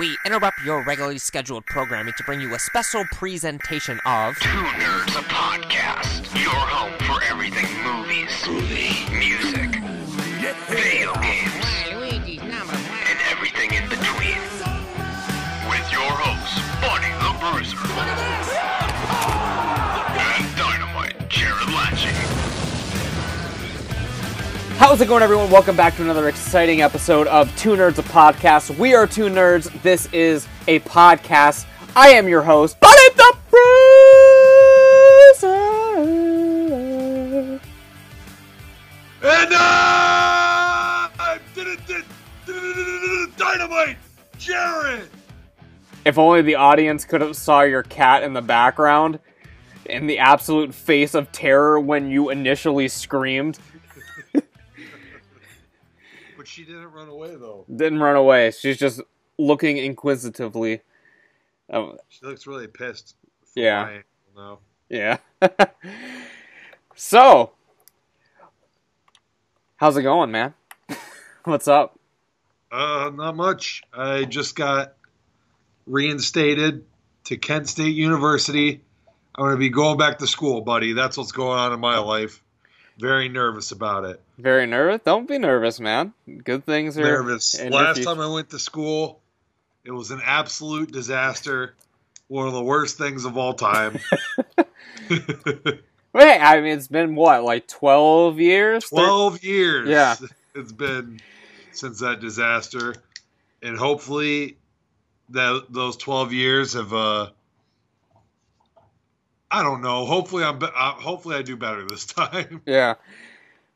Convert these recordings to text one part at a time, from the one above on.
we interrupt your regularly scheduled programming to bring you a special presentation of Two Nerds, a podcast. Your home for everything movies, movie, music, video games, and everything in between. With your hosts, Buddy the Bruiser. How's it going, everyone? Welcome back to another exciting episode of Two Nerds, a podcast. We are Two Nerds. This is a podcast. I am your host, Buddy the Bruiser. And uh, dynamite, Jared. If only the audience could have saw your cat in the background in the absolute face of terror when you initially screamed. She didn't run away though. Didn't run away. She's just looking inquisitively. Um, She looks really pissed. Yeah. now. Yeah. so, how's it going, man? What's up? Uh, not much. I just got reinstated to Kent State University. I'm going to be going back to school, buddy. That's what's going on in my life. Very nervous about it. Very nervous? Don't be nervous, man. Good things are Nervous. Last time I went to school, it was an absolute disaster. One of the worst things of all time. Wait, I mean, it's been what, like twelve years? 12 years Yeah. it's been since that disaster and hopefully that those 12 years have uh i don't know hopefully i'm be- uh, hopefully i do better this time Yeah.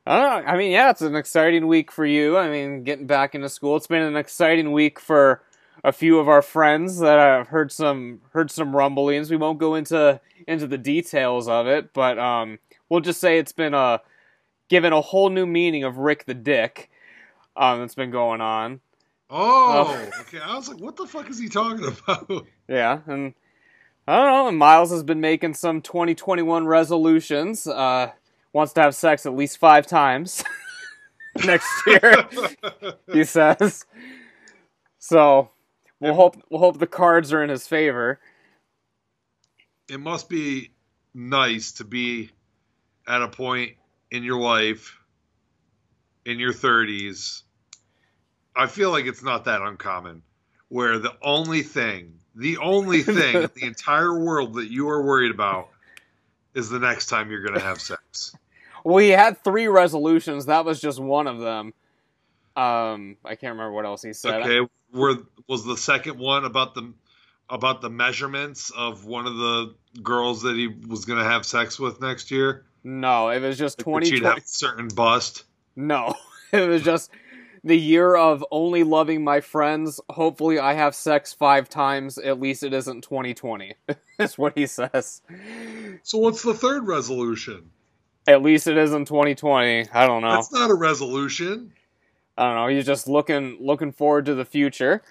I don't know. I mean, yeah, it's an exciting week for you. I mean, getting back into school. It's been an exciting week for a few of our friends that I've heard some heard some rumblings. We won't go into into the details of it, but um, we'll just say it's been a given a whole new meaning of Rick the Dick. Um, that's been going on. oh okay i was like what the fuck is he talking about Yeah, and I don't know. and Miles has been making some 2021 resolutions. Uh, wants to have sex at least five times next year. he says. So we'll hope we'll hope the cards are in his favor. it must be nice to be at a point in your life in your 30s i feel like it's not that uncommon where the only thing the only thing in the entire world that you are worried about is the next time you're going to have sex Well, he had three resolutions. That was just one of them. Um, I can't remember what else he said. okay were was the second one about the about the measurements of one of the girls that he was going to have sex with next year No, it was just Like that she'd 2020. have a certain bust No, it was just the year of only loving my friends. Hopefully, I have sex five times. At least it isn't 2020. That's what he says. so what's the third resolution At least it isn't 2020. I don't know. That's not a resolution. I don't know. He's just looking looking forward to the future.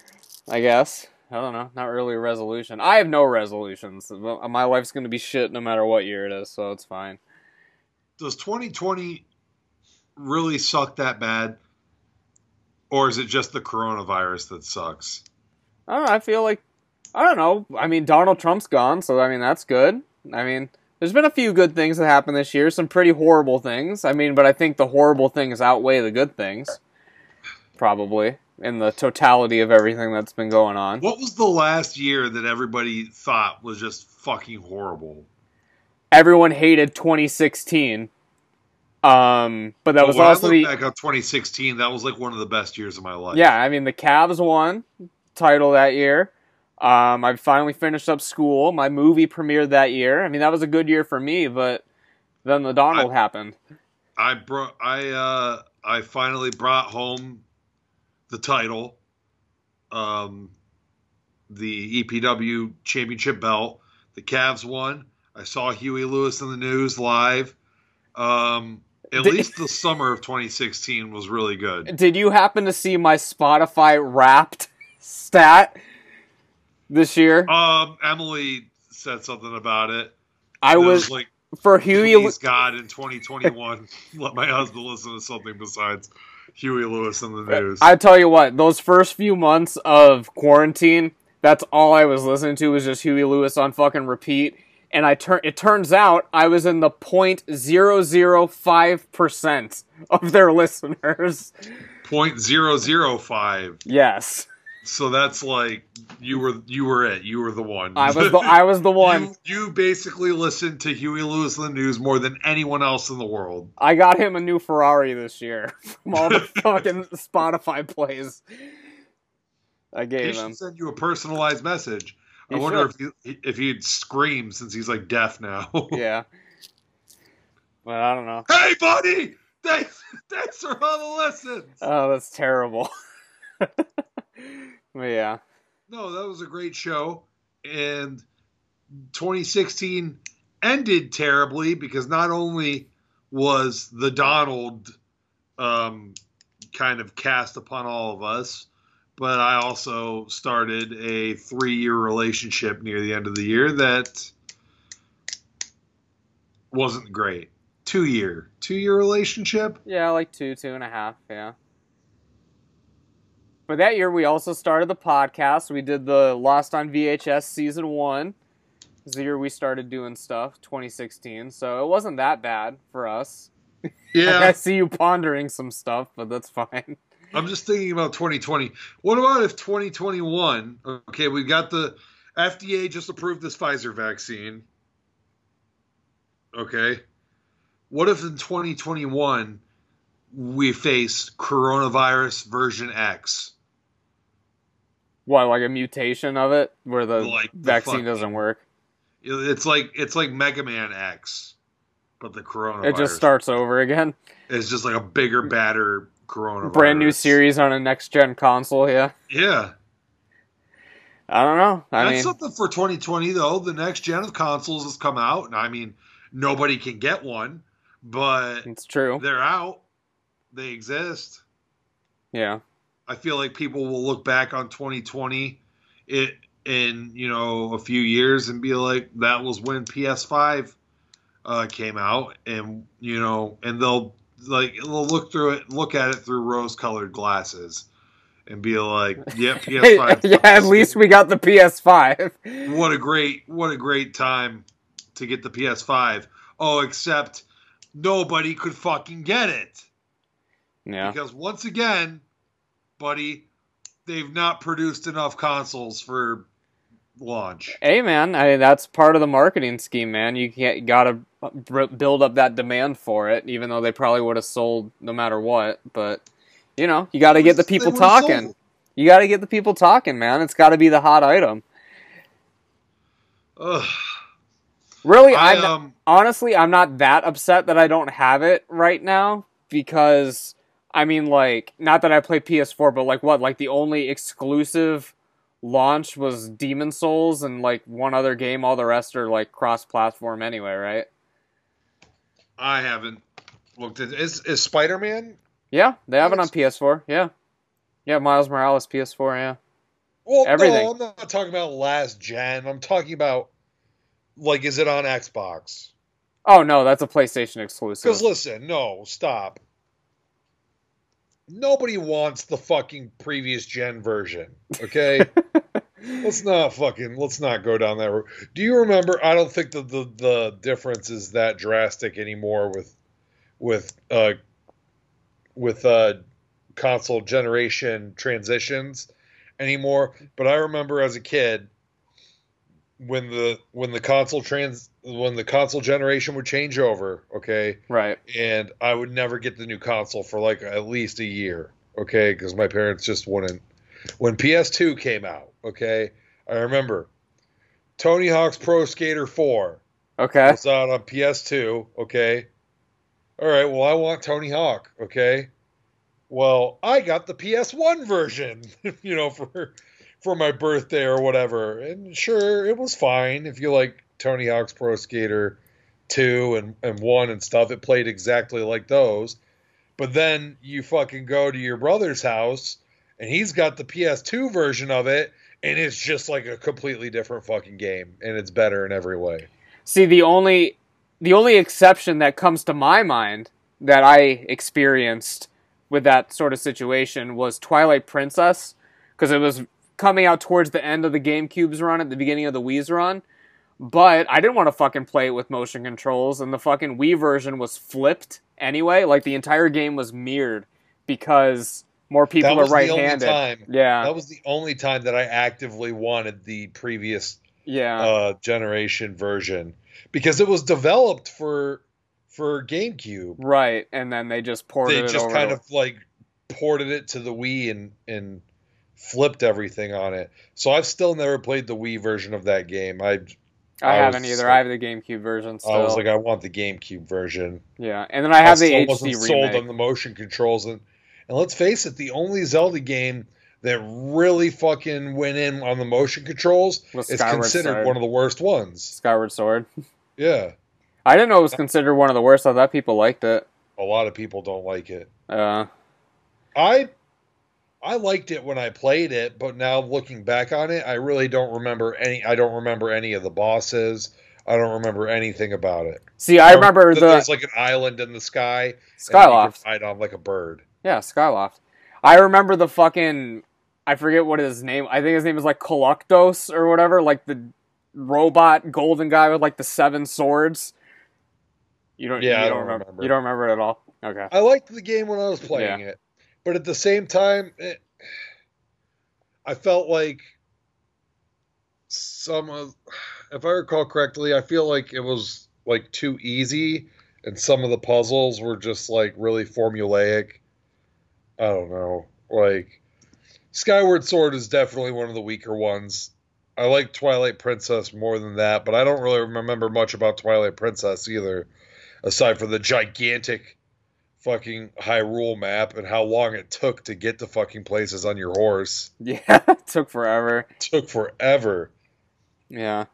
I guess. I don't know. Not really a resolution. I have no resolutions. My life's gonna be shit no matter what year it is, so it's fine. Does 2020 really suck that bad? Or is it just the coronavirus that sucks? I don't know. I feel like I don't know. I mean, Donald Trump's gone, so I mean that's good. I mean, there's been a few good things that happened this year. Some pretty horrible things. I mean, but I think the horrible things outweigh the good things. Probably in the totality of everything that's been going on. What was the last year that everybody thought was just fucking horrible? Everyone hated 2016. Um, but that was when also I the back on 2016. That was like one of the best years of my life. yeah. I mean, the Cavs won title that year. Um, I finally finished up school. My movie premiered that year. I mean, that was a good year for me. But then the Donald happened. I brought. I uh, I finally brought home the title, um, the EPW championship belt. The Cavs won. I saw Huey Lewis and the News live. Um, at Did- least the summer of 2016 was really good. Did you happen to see my Spotify Wrapped stat this year? Um, Emily said something about it. I It was like, for Huey. please God, in 2021, let my husband listen to something besides Huey Lewis and the News. I tell you what, those first few months of quarantine, that's all I was listening to was just Huey Lewis on fucking repeat. And I turn it turns out I was in the 0.005% of their listeners. Point zero zero five. Yes. So that's like you were you were it. You were the one. I was the I was the one. You, you basically listened to Huey Lewis and the News more than anyone else in the world. I got him a new Ferrari this year from all the fucking Spotify plays I He gave should him. send you a personalized message. I wonder should. if he, if he'd scream since he's like deaf now. Yeah. But I don't know. hey, buddy! Thanks, thanks for all the listens. Oh, that's terrible. yeah. No, that was a great show. And 2016 ended terribly because not only was the Donald um, kind of cast upon all of us, but I also started a three year relationship near the end of the year that wasn't great. Two year, two year relationship. Yeah, like two, two and a half, yeah. But that year we also started the podcast. We did the Lost on VHS season one. It was the year we started doing stuff, 2016. So it wasn't that bad for us. Yeah, I see you pondering some stuff, but that's fine. I'm just thinking about 2020. What about if 2021? Okay, we've got the FDA just approved this Pfizer vaccine. Okay. What if in 2021 we face coronavirus version X? What, like a mutation of it where the Like vaccine fucking- doesn't work? It's like it's like Mega Man X, but the coronavirus. It just starts over again. It's just like a bigger, badder coronavirus. Brand new series on a next gen console, yeah. Yeah. I don't know. I That's mean, something for 2020, though. The next gen of consoles has come out, and I mean, nobody can get one, but it's true. they're out. They exist. Yeah. I feel like people will look back on 2020 it in you know a few years and be like, that was when PS5 uh, came out, and you know, and they'll like they'll look through it, look at it through rose-colored glasses, and be like, "Yep, PS5." yeah, at least we got the PS5. what a great what a great time to get the PS5. Oh, except nobody could fucking get it Yeah. because once again, buddy, they've not produced enough consoles for launch. Hey man, I mean, that's part of the marketing scheme, man. You can't gotta build up that demand for it, even though they probably would have sold no matter what. But you know, you got to get the people talking. You got to get the people talking, man. It's got to be the hot item. Ugh. Really, I, I'm um, honestly, I'm not that upset that I don't have it right now because I mean, like, not that I play PS4, but like, what? Like, the only exclusive launch was Demon's Souls and like one other game. All the rest are like cross-platform anyway, right? I haven't looked at is is Spider Man. Yeah, they have it on PS4. Yeah, yeah, Miles Morales PS4. Yeah, Well, Everything. no, I'm not talking about last gen. I'm talking about like, is it on Xbox? oh no, that's a PlayStation exclusive. Because listen, no, stop. Nobody wants the fucking previous gen version. Okay, let's not fucking let's not go down that road. Do you remember? I don't think that the the difference is that drastic anymore with with uh with uh console generation transitions anymore. But I remember as a kid when the when the console trans when the console generation would change over. Okay right. and I would never get the new console for like at least a year, okay? Because my parents just wouldn't. When PS2 came out, okay, I remember Tony Hawk's Pro Skater 4 Okay. was out on PS2, okay? All right, well, I want Tony Hawk, okay? Well, I got the PS1 version, you know, for for my birthday or whatever. And sure, it was fine if you like Tony Hawk's Pro Skater 2 and, and 1 and stuff. It played exactly like those. But then you fucking go to your brother's house and he's got the PS2 version of it and it's just like a completely different fucking game and it's better in every way. See, the only the only exception that comes to my mind that I experienced with that sort of situation was Twilight Princess because it was coming out towards the end of the GameCube's run at the beginning of the Wii's run. But I didn't want to fucking play it with motion controls, and the fucking Wii version was flipped anyway. Like the entire game was mirrored because more people that are was the only right-handed. time. Yeah, That was the only time that I actively wanted the previous yeah, uh, generation version because it was developed for for GameCube. right. And then they just ported They it just kind to- of like ported it to the Wii and and flipped everything on it. So I've still never played the Wii version of that game. I I, I haven't either. like- I have the GameCube version still. I was like I want the GameCube version. yeah, and then I have the still HD wasn't remake. sold on the motion controls and and let's face it, the only Zelda game that really fucking went in on the motion controls is considered Sword. one of the worst ones. Skyward Sword. Yeah, I didn't know it was considered one of the worst. I thought people liked it. a lot of people don't like it. Uh, I I liked it when I played it, but now looking back on it, I really don't remember any. I don't remember any of the bosses. I don't remember anything about it. see, I remember that the there's like an island in the sky. and you can Skyloft. ride on like a bird. Yeah, Skyloft. I remember the fucking. I forget what his name. I think his name is like Koloktos or whatever. Like the robot golden guy with like the seven swords. You don't. Yeah, you I don't don't remember. remember. You don't remember it at all. Okay. I liked the game when I was playing it, but at the same time, it, I felt like some of, if I recall correctly, I feel like it was like too easy, and some of the puzzles were just like really formulaic. I don't know, like Skyward Sword is definitely one of the weaker ones. I like Twilight Princess more than that, but I don't really remember much about Twilight Princess either, aside from the gigantic fucking Hyrule map and how long it took to get to fucking places on your horse. Yeah, it took forever. Took forever. Yeah.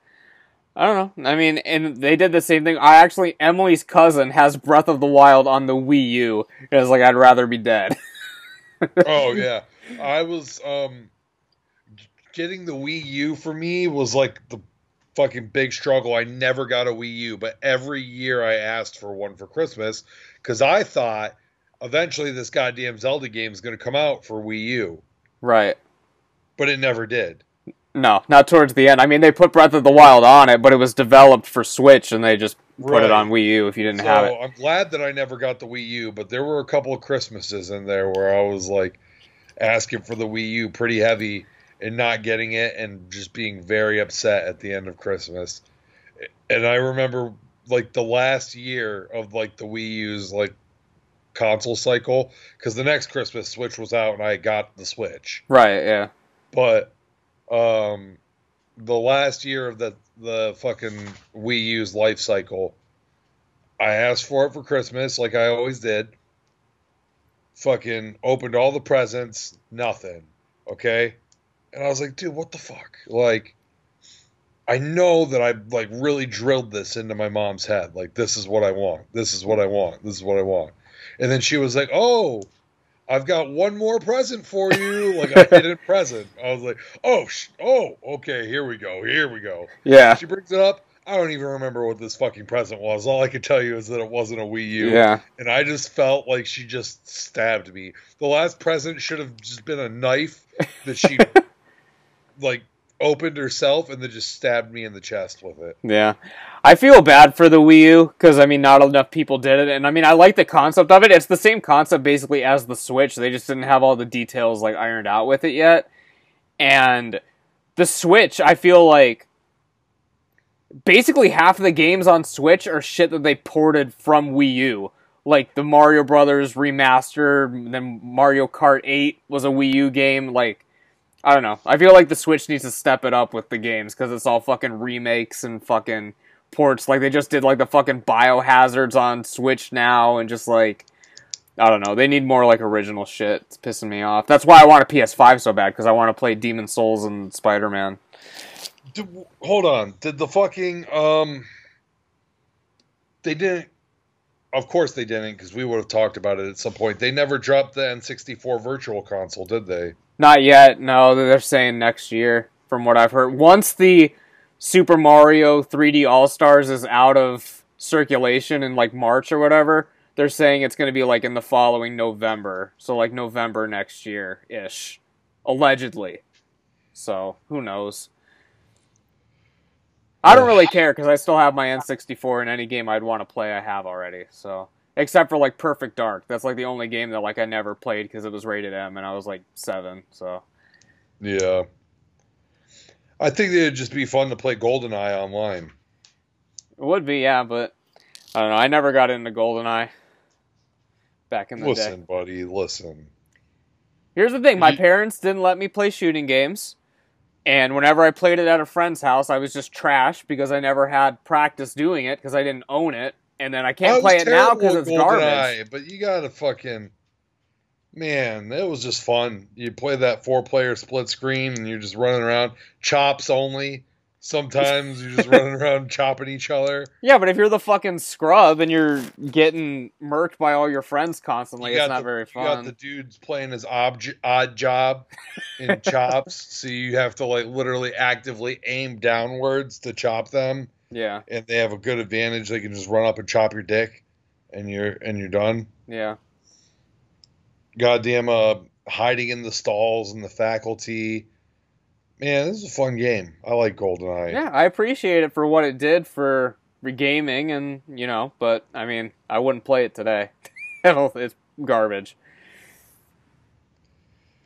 I don't know. I mean, and they did the same thing. I actually, Emily's cousin has Breath of the Wild on the Wii U. It was like, I'd rather be dead. Oh yeah, I was um getting the Wii U for me was like the fucking big struggle. I never got a Wii U, but every year I asked for one for Christmas because I thought eventually this goddamn Zelda game is going to come out for Wii U, right. but it never did. No, not towards the end. I mean, they put Breath of the Wild on it, but it was developed for Switch, and they just put it on Wii U if you didn't So have it. I'm glad that I never got the Wii U, but there were a couple of Christmases in there where I was like asking for the Wii U pretty heavy and not getting it and just being very upset at the end of Christmas. And I remember like the last year of like the Wii U's like console cycle because the next Christmas Switch was out and I got the Switch. Right, yeah. But um the last year of the the fucking Wii U's life cycle, I asked for it for Christmas like I always did. Fucking opened all the presents, nothing. Okay? And I was like, dude, what the fuck? Like I know that I like really drilled this into my mom's head. Like this is what I want. This is what I want. This is what I want. And then she was like, "Oh, I've got one more present for you, like a hidden present." I was like, "Oh, sh- oh, okay, here we go, here we go." Yeah. She brings it up. I don't even remember what this fucking present was. All I can tell you is that it wasn't a Wii U, Yeah. and I just felt like she just stabbed me. The last present should have just been a knife that she like opened herself and then just stabbed me in the chest with it. Yeah. I feel bad for the Wii U because I mean not enough people did it and I mean I like the concept of it. It's the same concept basically as the Switch. They just didn't have all the details like ironed out with it yet. And the Switch, I feel like basically half of the games on Switch are shit that they ported from Wii U. Like the Mario Brothers remaster, then Mario Kart 8 was a Wii U game like I don't know. I feel like the Switch needs to step it up with the games because it's all fucking remakes and fucking ports. Like they just did like the fucking Biohazards on Switch now, and just like I don't know. They need more like original shit. It's pissing me off. That's why I want a PS5 so bad because I want to play Demon's Souls and Spider Man. Hold on. Did the fucking um they didn't of course they didn't because we would have talked about it at some point. They never dropped the N64 virtual console, did they? Not yet. No, they're saying next year, from what I've heard. Once the Super Mario 3D All Stars is out of circulation in like March or whatever, they're saying it's going to be like in the following November, so like November next year ish, allegedly. So who knows? I don't really care because I still have my N64 and any game I'd want to play I have already. So except for like Perfect Dark, that's like the only game that like I never played because it was rated M and I was like seven. So Yeah. I think it'd just be fun to play GoldenEye online. it would be yeah, but I don't know. I never got into GoldenEye back in the day. Listen, buddy, listen. Here's the thing: my parents didn't let me play shooting games, and whenever I played it at a friend's house, I was just trash because I never had practice doing it because I didn't own it, and then I can't I play it now because it's garbage. GoldenEye, But you gotta fucking man, it was just fun. You play that four player split screen and you're just running around, chops only. Sometimes you're just running around chopping each other. Yeah, but if you're the fucking scrub and you're getting murked by all your friends constantly, You it's not the- very You got fun. the dudes playing his obj- Oddjob in chops, so you have to like literally actively aim downwards to chop them, Yeah, and they have a good advantage. They can just run up and chop your dick, and you're and you're done. yeah. goddamn uh hiding in the stalls and the Facility. Man, this is a fun game. I like GoldenEye. Yeah, I appreciate it for what it did for gaming, and you know, but I mean, I wouldn't play it today. It's garbage.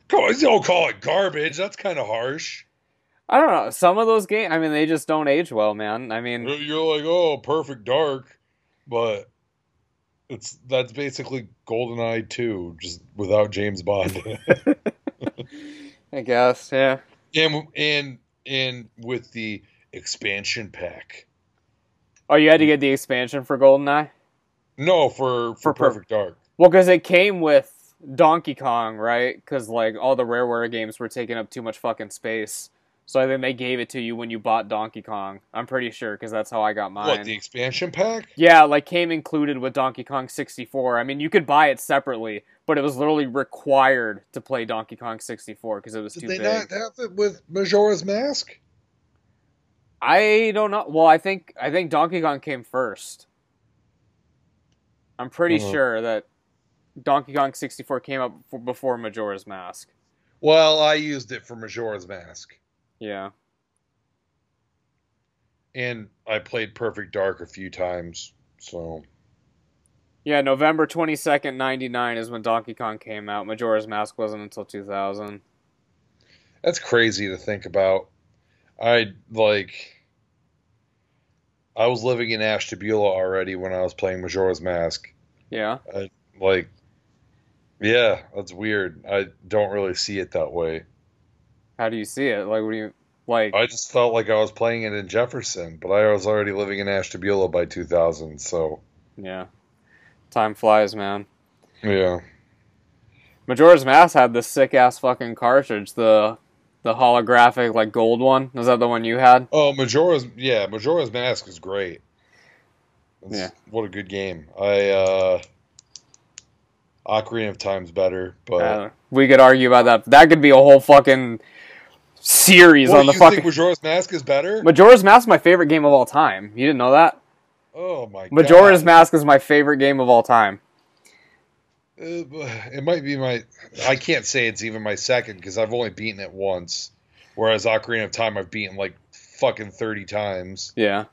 Come on, don't call it garbage. That's kind of harsh. I don't know. Some of those games, I mean, they just don't age well, man. I mean, You're like, oh, Perfect Dark, but it's that's basically GoldenEye 2, just without James Bond. I guess, yeah. and and and with the expansion pack. Oh, you had to get the expansion for GoldenEye? No, for For for Per- Perfect Dark. Well, because it came with Donkey Kong, right? Because like all the Rareware games were taking up too much fucking space. So I think they gave it to you when you bought Donkey Kong. I'm pretty sure because that's how I got mine. What the expansion pack? Yeah, like came included with Donkey Kong 64. I mean, you could buy it separately, but it was literally required to play Donkey Kong 64 because it was Did too they big. not have it with Majora's Mask? I don't know. Well, I think I think Donkey Kong came first. I'm pretty Uh-huh. sure that Donkey Kong 64 came up before, before Majora's Mask. Well, I used it for Majora's Mask, Yeah. and I played Perfect Dark a few times. So Yeah, November 22nd, 99 is when Donkey Kong came out. Majora's Mask wasn't until 2000. that's crazy to think about. I like. I was living in Ashtabula already when I was playing Majora's Mask. Yeah. Like, yeah, that's weird. I don't really see it that way. How do you see it? Like, what do you like? I just felt like I was playing it in Jefferson, but I was already living in Ashtabula by 2000. So yeah. Time flies, man. yeah. Majora's Mask had this sick ass fucking cartridge, the the holographic like gold one. Was that the one you had? Oh, Majora's yeah, Majora's Mask is great. It's- Yeah. what a good game. I uh Ocarina of Time's better, but we could argue about that. That could be a whole fucking series What, on the you fucking. think Majora's Mask is better? Majora's Mask is my favorite game of all time. You didn't know that? oh my Majora's god. Mask is my favorite game of all time. Uh, it might be my I can't say it's even my second because I've only beaten it once. Whereas Ocarina of Time I've beaten like fucking 30 times. Yeah.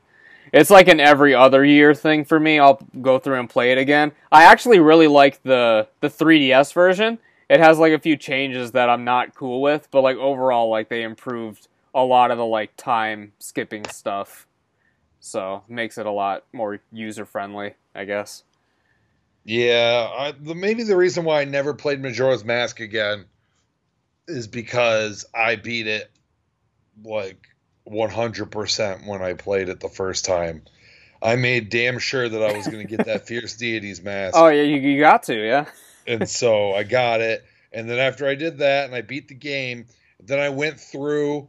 It's like an every other year thing for me. I'll go through and play it again. I actually really like the the 3DS version. It has like a few changes that I'm not cool with, but like overall like they improved a lot of the like time skipping stuff. So, makes it a lot more user friendly, I guess. Yeah, I, the, maybe the reason why I never played Majora's Mask again is because I beat it like 100% when I played it the first time. I made damn sure that I was going to get that Fierce deity's mask. Oh, yeah, you, you got to, yeah. And so I got it. And then after I did that and I beat the game, then I went through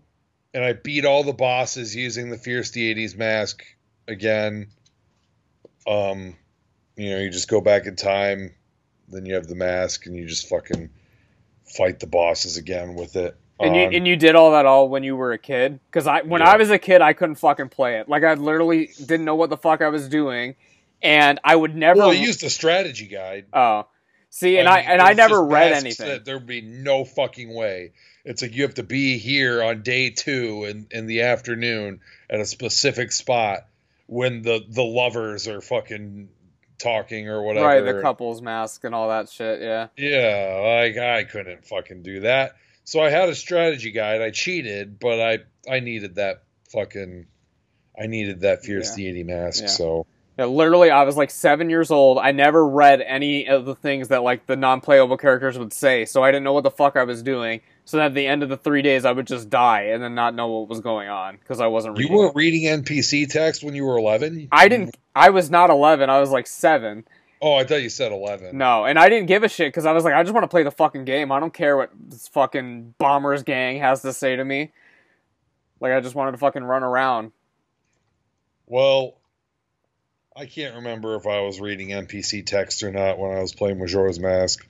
and I beat all the bosses using the Fierce Deities mask again. Um, you know, you just go back in time, then you have the mask, and you just fucking fight the bosses again with it. And you and you did all that all when you were a kid? Because I when Yeah. I was a kid, I couldn't fucking play it. Like I literally didn't know what the fuck I was doing, and I would never. Well, I used a strategy guide. oh, see, and I, mean, and I never read anything. that There'd be no fucking way. It's like you have to be here on day two in, in the afternoon at a specific spot when the the lovers are fucking talking or whatever. Right, the couples mask and all that shit. Yeah. Yeah, like I couldn't fucking do that. So I had a strategy guide. I cheated, but I I needed that fucking I needed that fierce Yeah. deity mask. Yeah. So Yeah, literally, I was like seven years old. I never read any of the things that like the non-playable characters would say, so I didn't know what the fuck I was doing. So then at the end of the three days, I would just die and then not know what was going on because I wasn't you reading. weren't reading NPC text when you were eleven. I didn't. I was not eleven. I was like seven. Oh, I thought you said eleven. No, and I didn't give a shit because I was like, I just want to play the fucking game. I don't care what this fucking bombers gang has to say to me. Like I just wanted to fucking run around. Well, I can't remember if I was reading NPC text or not when I was playing Majora's Mask.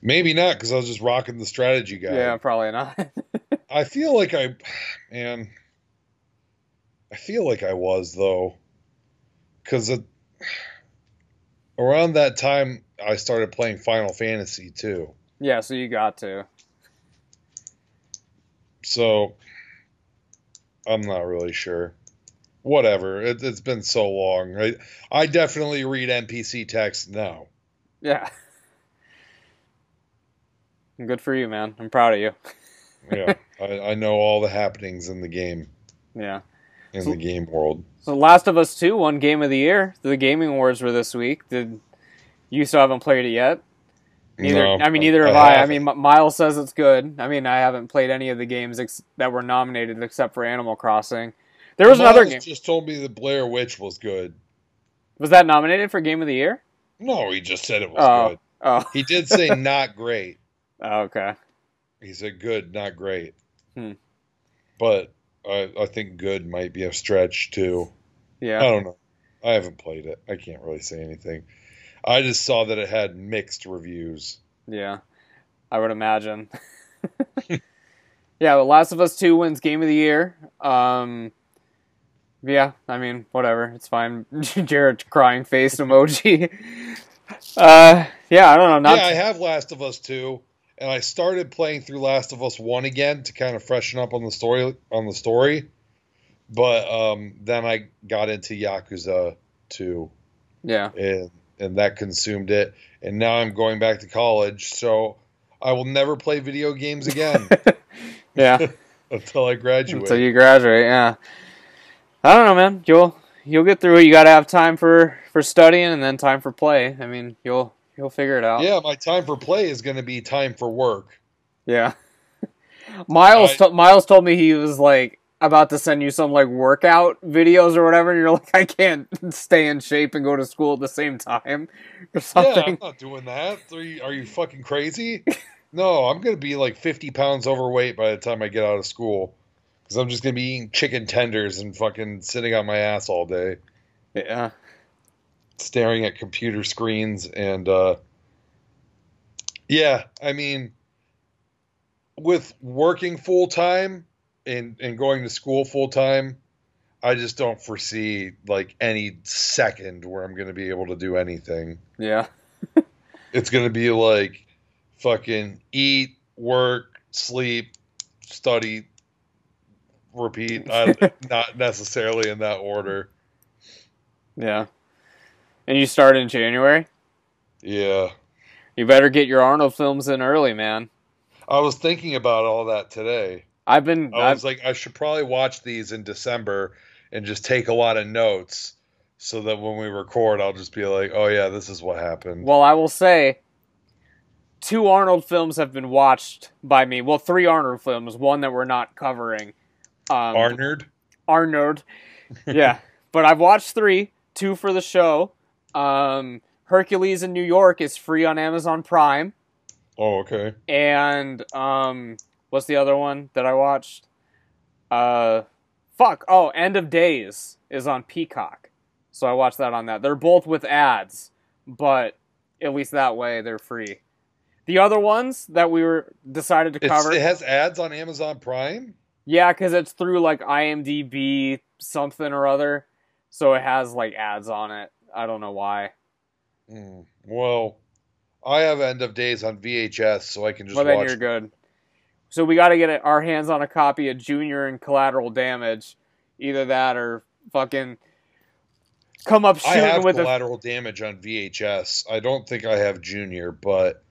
Maybe not because I was just rocking the strategy guide. Yeah, probably not. I feel like I, man, I feel like I was though, because around that time I started playing Final Fantasy too. yeah, so you got to. So I'm not really sure. Whatever. It, it's been so long. I I definitely read NPC text now. Yeah. Good for you, man. I'm proud of you. Yeah, I, I know all the happenings in the game Yeah. in So- the game world. So Last of Us 2 won Game of the Year. The Gaming Awards were this week. Did you still haven't played it yet? Neither. No, I mean, neither have I. I haven't. mean, Miles says it's good. I mean, I haven't played any of the games ex- that were nominated except for Animal Crossing. There was another Miles game. Just told me the Blair Witch was good. Was that nominated for Game of the Year? No, he just said it was Oh. good. Oh. He did say not great. oh, okay. He said good, not great. Hmm. But I, I think good might be a stretch too. Yeah. I don't know. I haven't played it. I can't really say anything. I just saw that it had mixed reviews. Yeah. I would imagine. yeah, but Last of Us 2 wins Game of the Year. Um, yeah, I mean, whatever. It's fine. Jared crying face emoji. uh, yeah, I don't know. Not yeah, I have Last of Us 2, and I started playing through Last of Us 1 again to kind of freshen up on the story on the story. But um, then I got into Yakuza 2 yeah. and and that consumed it. And now I'm going back to college, so I will never play video games again Yeah. until I graduate. Until you graduate, yeah. I don't know, man. You'll you'll get through it. You got to have time for for studying and then time for play. I mean, you'll you'll figure it out. Yeah, my time for play is going to be time for work. Yeah. Miles I- to- Miles told me he was like about to send you some like workout videos or whatever, and you're like, I can't stay in shape and go to school at the same time or something. Yeah. I'm not doing that. Are you, are you fucking crazy? No, I'm going to be like 50 pounds overweight by the time I get out of school. Because I'm just going to be eating chicken tenders and fucking sitting on my ass all day, Yeah. staring at computer screens. And, uh, yeah, I mean, with working full time and, and going to school full time, I just don't foresee like any second where I'm going to be able to do anything. Yeah. It's gonna be like fucking eat, work, sleep, study, repeat. I, not necessarily in that order. Yeah. And you start in January? Yeah. You better get your Arnold films in early, man. I was thinking about all that today. I've been I I've, was like, I should probably watch these in December and just take a lot of notes so that when we record, I'll just be like, oh yeah, this is what happened. Well, I will say two Arnold films have been watched by me. Well, three Arnold films, one that we're not covering. Um, Arnold? Arnold. Yeah. but I've watched three, two for the show. Um, Hercules in New York is free on Amazon Prime. Oh, okay. And um, what's the other one that I watched? Uh, fuck. Oh, End of Days is on Peacock. So I watched that on that. They're both with ads, but at least that way they're free. The other ones that we were decided to It's, cover, it has ads on Amazon Prime? Yeah, because it's through like IMDb something or other, so it has like ads on it. I don't know why. Mm, well, I have End of Days on VHS, so I can just Well, then watch. you're good. So we got to get our hands on a copy of Junior and Collateral Damage. Either that or fucking come up I shooting have with a Collateral Damage on VHS. I don't think I have Junior, but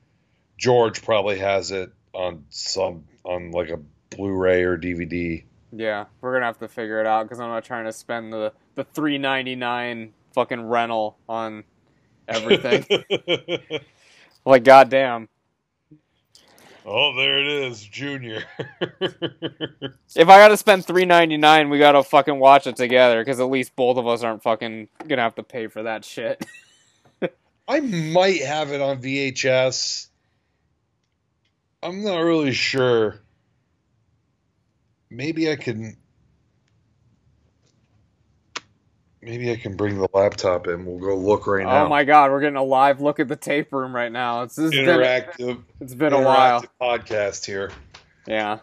George probably has it on some on like a Blu-ray or DVD. Yeah, we're gonna have to figure it out because I'm not trying to spend the the three ninety nine fucking rental on everything. like goddamn, oh, there it is, Junior. if I gotta spend three ninety nine, we gotta fucking watch it together because at least both of us aren't fucking gonna have to pay for that shit. I might have it on VHS. I'm not really sure. Maybe I can. Maybe I can bring the laptop in. We'll go look right oh now. oh my god, we're getting a live look at the tape room right now. It's, been interactive, it's been a while. podcast here. Yeah,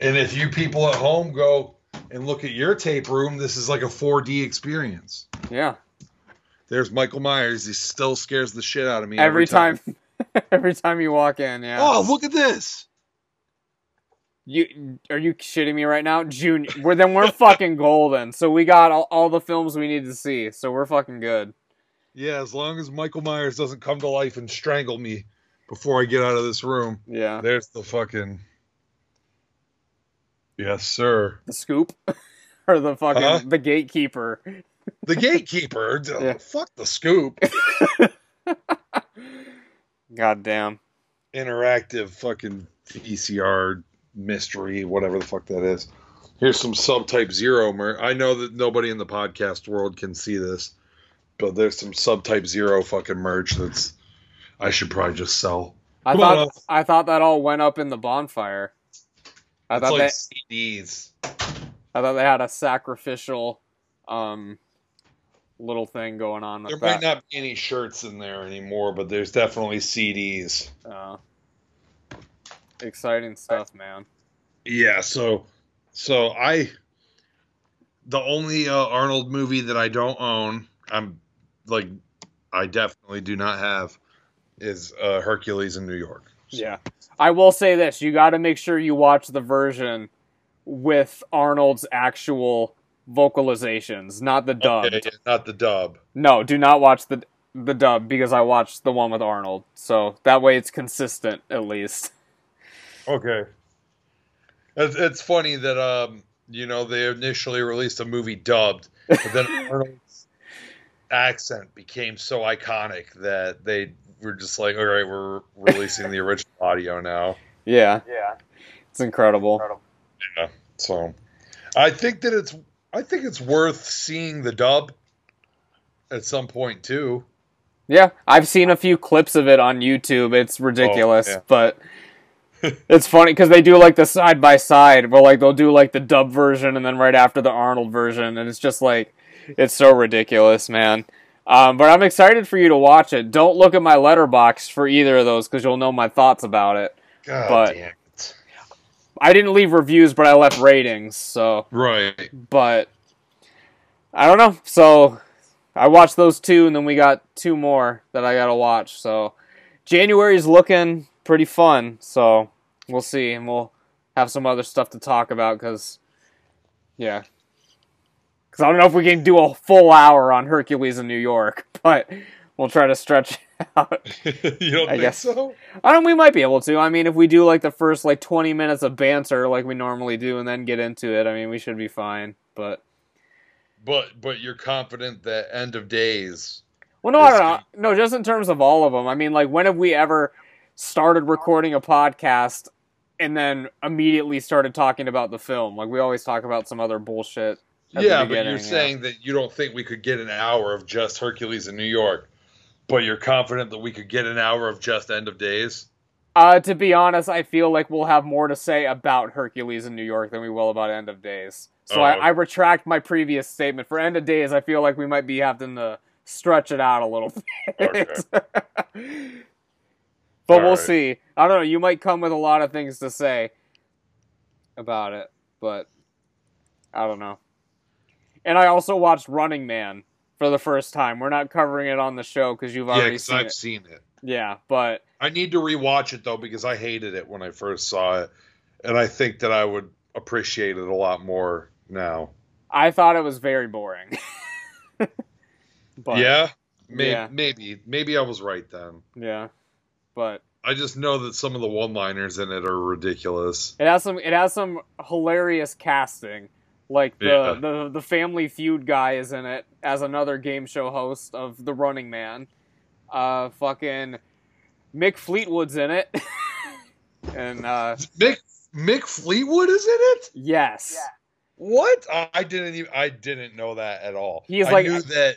And if you people at home go and look at your tape room, this is like a 4D experience. yeah. There's Michael Myers. He still scares the shit out of me Every time, every time you walk in, yeah. Oh, look at this. You are you shitting me right now, Junior? We're then we're fucking golden. So we got all, all the films we need to see. So we're fucking good. Yeah, as long as Michael Myers doesn't come to life and strangle me before I get out of this room. Yeah. There's the fucking. Yes, sir. The scoop, or the fucking Huh? the gatekeeper. The gatekeeper. Yeah. Fuck the scoop. God damn. Interactive fucking VCR mystery, whatever the fuck that is. Here's some subtype zero mer. I know that nobody in the podcast world can see this, but there's some subtype zero fucking merch that's I should probably just sell. I Come thought on. I thought that all went up in the bonfire. I it's thought like they CDs. I thought they had a sacrificial, um, little thing going on There with might that. not be any shirts in there anymore, but there's definitely CDs. Uh, exciting stuff, man. Yeah, so so I the only uh, Arnold movie that I don't own, I'm like I definitely do not have is uh, Hercules in New York. Yeah. I will say this, you got to make sure you watch the version with Arnold's actual vocalizations, not the dub. Okay, not the dub. No, do not watch the the dub because I watched the one with Arnold. So that way it's consistent at least. Okay. It's, it's funny that um you know they initially released a movie dubbed, but then Arnold's accent became so iconic that they were just like, all right, we're releasing the original audio now. Yeah. Yeah. It's incredible. Yeah. So I think that it's I think it's worth seeing the dub at some point too. Yeah, I've seen a few clips of it on YouTube. It's ridiculous, yeah. but it's funny because they do like the side by side, where like they'll do like the dub version and then right after the Arnold version, and it's just like it's so ridiculous, man. Um, but I'm excited for you to watch it. Don't look at my Letterboxd for either of those because you'll know my thoughts about it. God But- damn it. I didn't leave reviews, but I left ratings. So, Right. but I don't know. So I watched those two, and then we got two more that I gotta watch. So January's looking pretty fun. So we'll see, and we'll have some other stuff to talk about because, yeah, because I don't know if we can do a full hour on Hercules in New York, but we'll try to stretch out. you don't I think guess. so? I don't. We might be able to. I mean, if we do like the first like twenty minutes of banter like we normally do, and then get into it, I mean, we should be fine. But But but you're confident that End of Days well, no, don't know. No, just in terms of all of them. I mean, like, when have we ever started recording a podcast and then immediately started talking about the film? Like, we always talk about some other bullshit. Yeah, but you're yeah. saying that you don't think we could get an hour of just Hercules in New York, but you're confident that we could get an hour of just End of Days? Uh, to be honest, I feel like we'll have more to say about Hercules in New York than we will about End of Days. So Oh, I, okay. I retract my previous statement. For End of Days, I feel like we might be having to stretch it out a little bit. but we'll Alright. see. I don't know. You might come with a lot of things to say about it, but I don't know. And I also watched Running Man for the first time. We're not covering it on the show because you've Yeah, already because seen I've it. seen it. Yeah, but I need to rewatch it though because I hated it when I first saw it, and I think that I would appreciate it a lot more now. I thought it was very boring. but yeah, maybe, Yeah. maybe, maybe I was right then. yeah, but I just know that some of the one-liners in it are ridiculous. it has some it has some hilarious casting. Like the, Yeah. the the Family Feud guy is in it as another game show host of The Running Man. Uh, fucking Mick Fleetwood's in it, and uh, Mick Mick Fleetwood is in it. yes, What? I I didn't even. I didn't know that at all. He's I like- knew that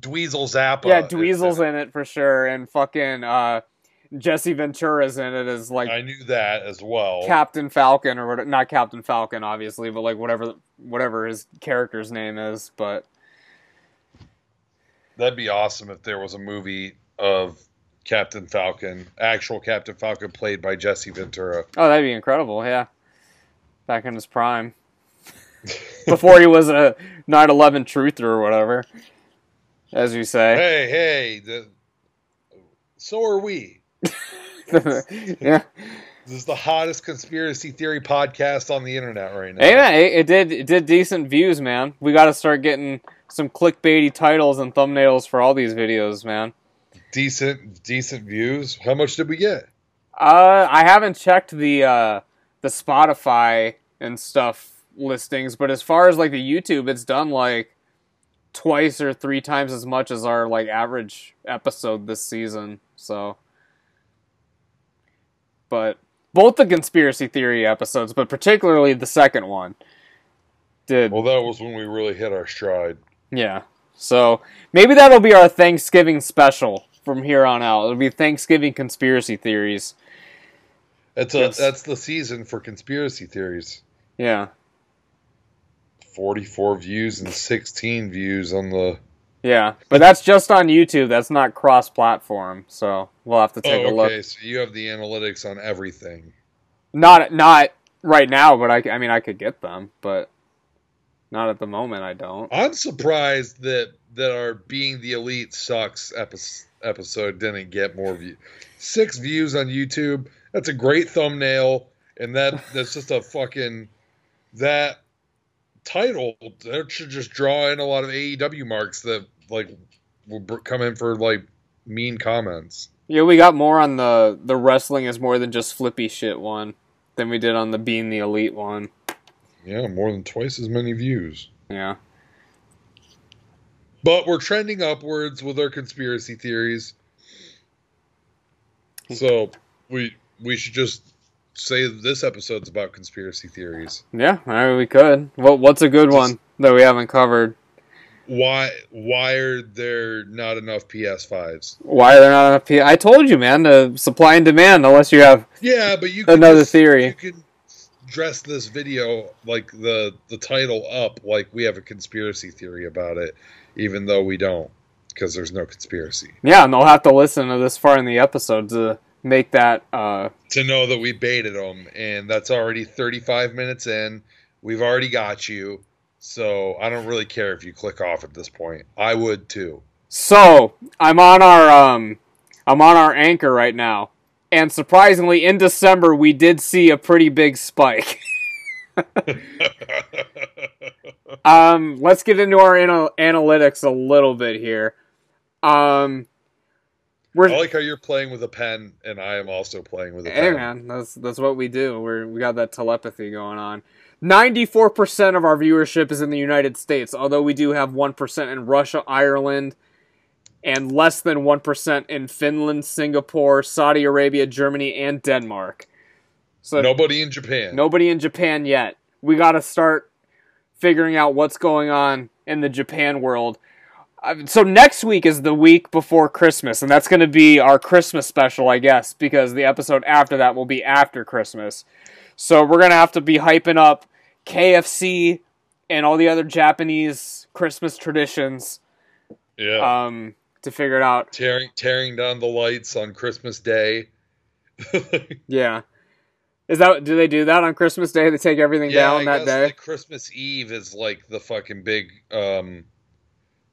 Dweezil Zappa. yeah, is Dweezil's in in it for sure, and fucking uh, Jesse Ventura's in it as like I knew that as well. Captain Falcon or what? Not Captain Falcon, obviously, but like whatever whatever his character's name is. But That'd be awesome if there was a movie of Captain Falcon, actual Captain Falcon, played by Jesse Ventura. oh, that'd be incredible. Yeah, back in his prime, before he was a 9/11 truther or whatever, as you say. Hey, hey, the, so are we. yeah. This is the hottest conspiracy theory podcast on the internet right now. Man, it, it did it did decent views, man. We got to start getting some clickbaity titles and thumbnails for all these videos, man. Decent, decent views. How much did we get? Uh, I haven't checked the uh the Spotify and stuff listings, but as far as like the YouTube, it's done like twice or three times as much as our like average episode this season. So, but both the conspiracy theory episodes, but particularly the second one, did Well, that was when we really hit our stride. yeah. So maybe that'll be our Thanksgiving special from here on out. It'll be Thanksgiving conspiracy theories. That's a Yes. that's the season for conspiracy theories. Yeah. Forty-four views and sixteen views on the. Yeah, but that's just on YouTube. That's not cross-platform, so we'll have to take oh, a look. okay. So you have the analytics on everything. Not not right now, but I, I mean I could get them, but not at the moment. I don't. I'm surprised that that our being the elite sucks episode episode didn't get more views. Six views on YouTube. That's a great thumbnail, and that that's just a fucking that title. That should just draw in a lot of AEW marks that like will br- come in for like mean comments. Yeah, we got more on the the wrestling is more than just flippy shit one than we did on the being the elite one. Yeah, more than twice as many views. Yeah. But we're trending upwards with our conspiracy theories. So we we should just say this episode's about conspiracy theories. Yeah, I mean, we could. What what's a good Just- one that we haven't covered? Why why are there not enough PS5s? Why are there not enough? P- I told you, man. The supply and demand. Unless you have Yeah, but you Another just- theory. You can dress this video like the the title up like we have a conspiracy theory about it, even though we don't, because there's no conspiracy. yeah, and they'll have to listen to this far in the episode to make that. uh to know that we baited them, and that's already 35 minutes in. We've already got you, so I don't really care if you click off at this point. I would too. So I'm on our um, I'm on our anchor right now, and surprisingly, in December we did see a pretty big spike. um, let's get into our anal- analytics a little bit here. Um, we're I like how you're playing with a pen, and I am also playing with a Hey pen. man, that's that's what we do. We're we got that telepathy going on. Ninety-four percent of our viewership is in the United States, although we do have one percent in Russia, Ireland, and less than one percent in Finland, Singapore, Saudi Arabia, Germany, and Denmark. So Nobody in Japan. nobody in Japan yet. We got to start figuring out what's going on in the Japan world. Uh, So next week is the week before Christmas, and that's going to be our Christmas special, I guess, because the episode after that will be after Christmas. So we're going to have to be hyping up KFC and all the other Japanese Christmas traditions Yeah, um, to figure it out. tearing tearing down the lights on Christmas Day. Yeah. Is that do they do that on Christmas Day? They take everything yeah, down I that day. like Christmas Eve is like the fucking big um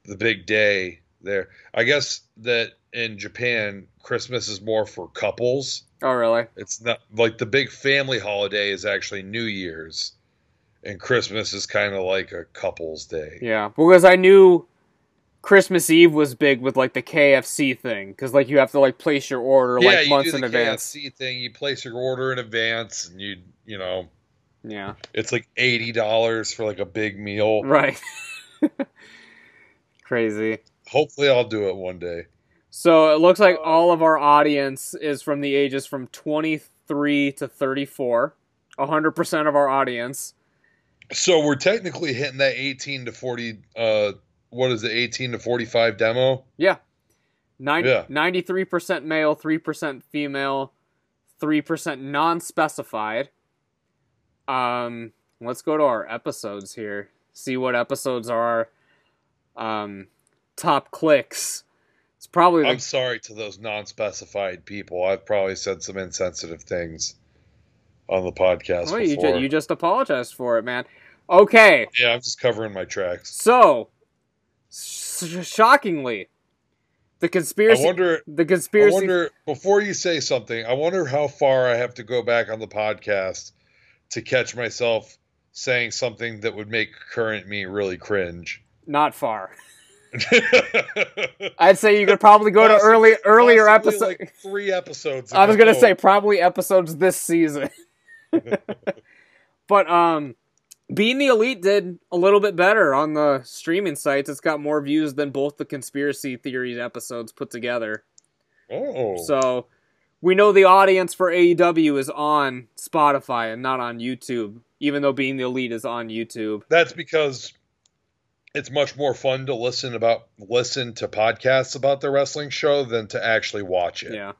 the big day there. I guess that in Japan, Christmas is more for couples. Oh, really? It's not like the big family holiday is actually New Year's, and Christmas is kind of like a couple's day. Yeah, because I knew Christmas Eve was big with like the KFC thing, because like you have to like place your order yeah, like months in the advance. KFC thing. You place your order in advance, and you you know Yeah, it's like eighty dollars for like a big meal. right. Crazy. Hopefully, I'll do it one day. So it looks like uh, all of our audience is from the ages from 23 to 34. 100% of our audience. So we're technically hitting that eighteen to forty. Uh, what is it? Eighteen to forty-five demo. Yeah. Nine, Yeah. 93% male, 3% female, 3% non specified. Um, let's go to our episodes here. See what episodes are um, top clicks. It's probably I'm sorry to those non-specified people. I've probably said some insensitive things on the podcast well, you, ju- you just apologized for it, man. Okay. yeah, I'm just covering my tracks. So, sh- shockingly, the conspiracy. I wonder. the I conspiracy, wonder before you say something. I wonder how far I have to go back on the podcast to catch myself saying something that would make current me really cringe. not far. I'd say you could probably go to Possibly- early earlier episode. like three episodes. I was gonna say probably episodes this season. but um, being the elite did a little bit better on the streaming sites. It's got more views than both the conspiracy theories episodes put together. Oh, So we know the audience for AEW is on Spotify and not on YouTube, even though being the elite is on YouTube. that's because it's much more fun to listen about listen to podcasts about the wrestling show than to actually watch it. Yeah.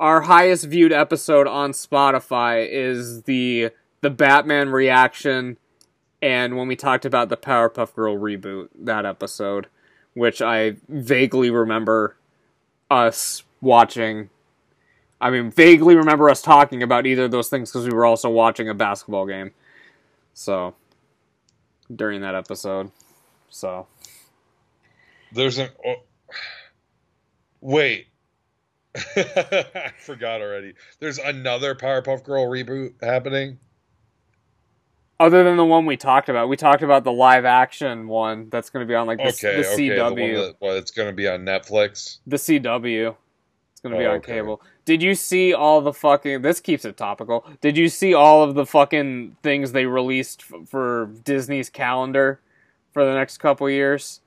Our highest viewed episode on Spotify is the the Batman reaction and when we talked about the Powerpuff Girl reboot, that episode, which I vaguely remember us watching. I mean, vaguely remember us talking about either of those things because we were also watching a basketball game. So, during that episode. So, There's an oh, wait. I forgot already. There's another Powerpuff Girl reboot happening. Other than the one we talked about, we talked about the live action one that's going to be on like the, Okay, the okay. The CW. that, well, it's going to be on Netflix. the CW. It's gonna be Oh, on okay. cable. Did you see all the fucking? This keeps it topical. Did you see all of the fucking things they released f- for Disney's calendar for the next couple years?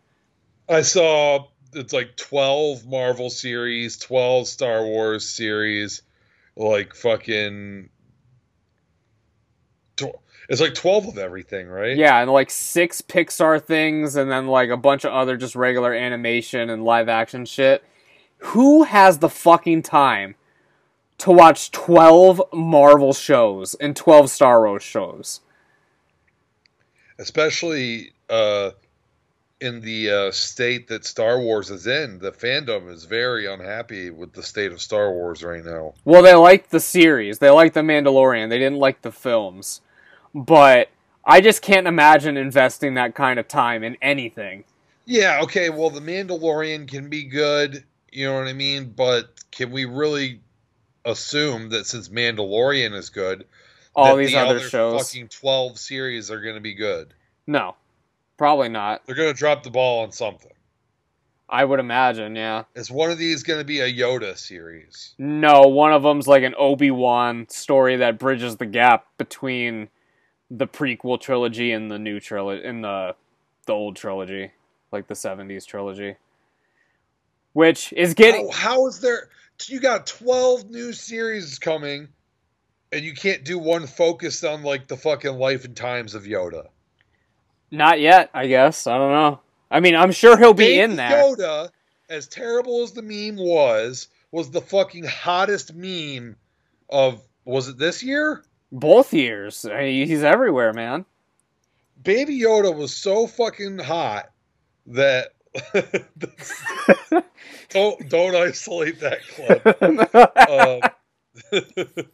I saw it's like 12 Marvel series, 12 Star Wars series, like fucking. tw- It's like 12 of everything, right? Yeah, and like six Pixar things, and then like a bunch of other just regular animation and live action shit. Who has the fucking time to watch twelve Marvel shows and twelve Star Wars shows? Especially uh, in the uh, state that Star Wars is in. The fandom is very unhappy with the state of Star Wars right now. Well, they liked the series. They liked The Mandalorian. They didn't like the films. But I just can't imagine investing that kind of time in anything. Yeah, okay, well, The Mandalorian can be good, you know what I mean? But can we really assume that since Mandalorian is good, All these the other other shows. fucking 12 series are going to be good? No. Probably not. They're going to drop the ball on something. I would imagine, yeah. Is one of these going to be a Yoda series? No, one of them's like an Obi-Wan story that bridges the gap between the prequel trilogy and the new trilogy in the the old trilogy, like the 70s trilogy. Which is getting How, how is there? You got 12 new series coming, and you can't do one focused on, like, the fucking life and times of Yoda. not yet, I guess. I don't know. I mean, I'm sure he'll be Baby in there. Yoda, as terrible as the meme was, was the fucking hottest meme of was it this year? Both years. I mean, he's everywhere, man. Baby Yoda was so fucking hot that don't don't isolate that clip. Um,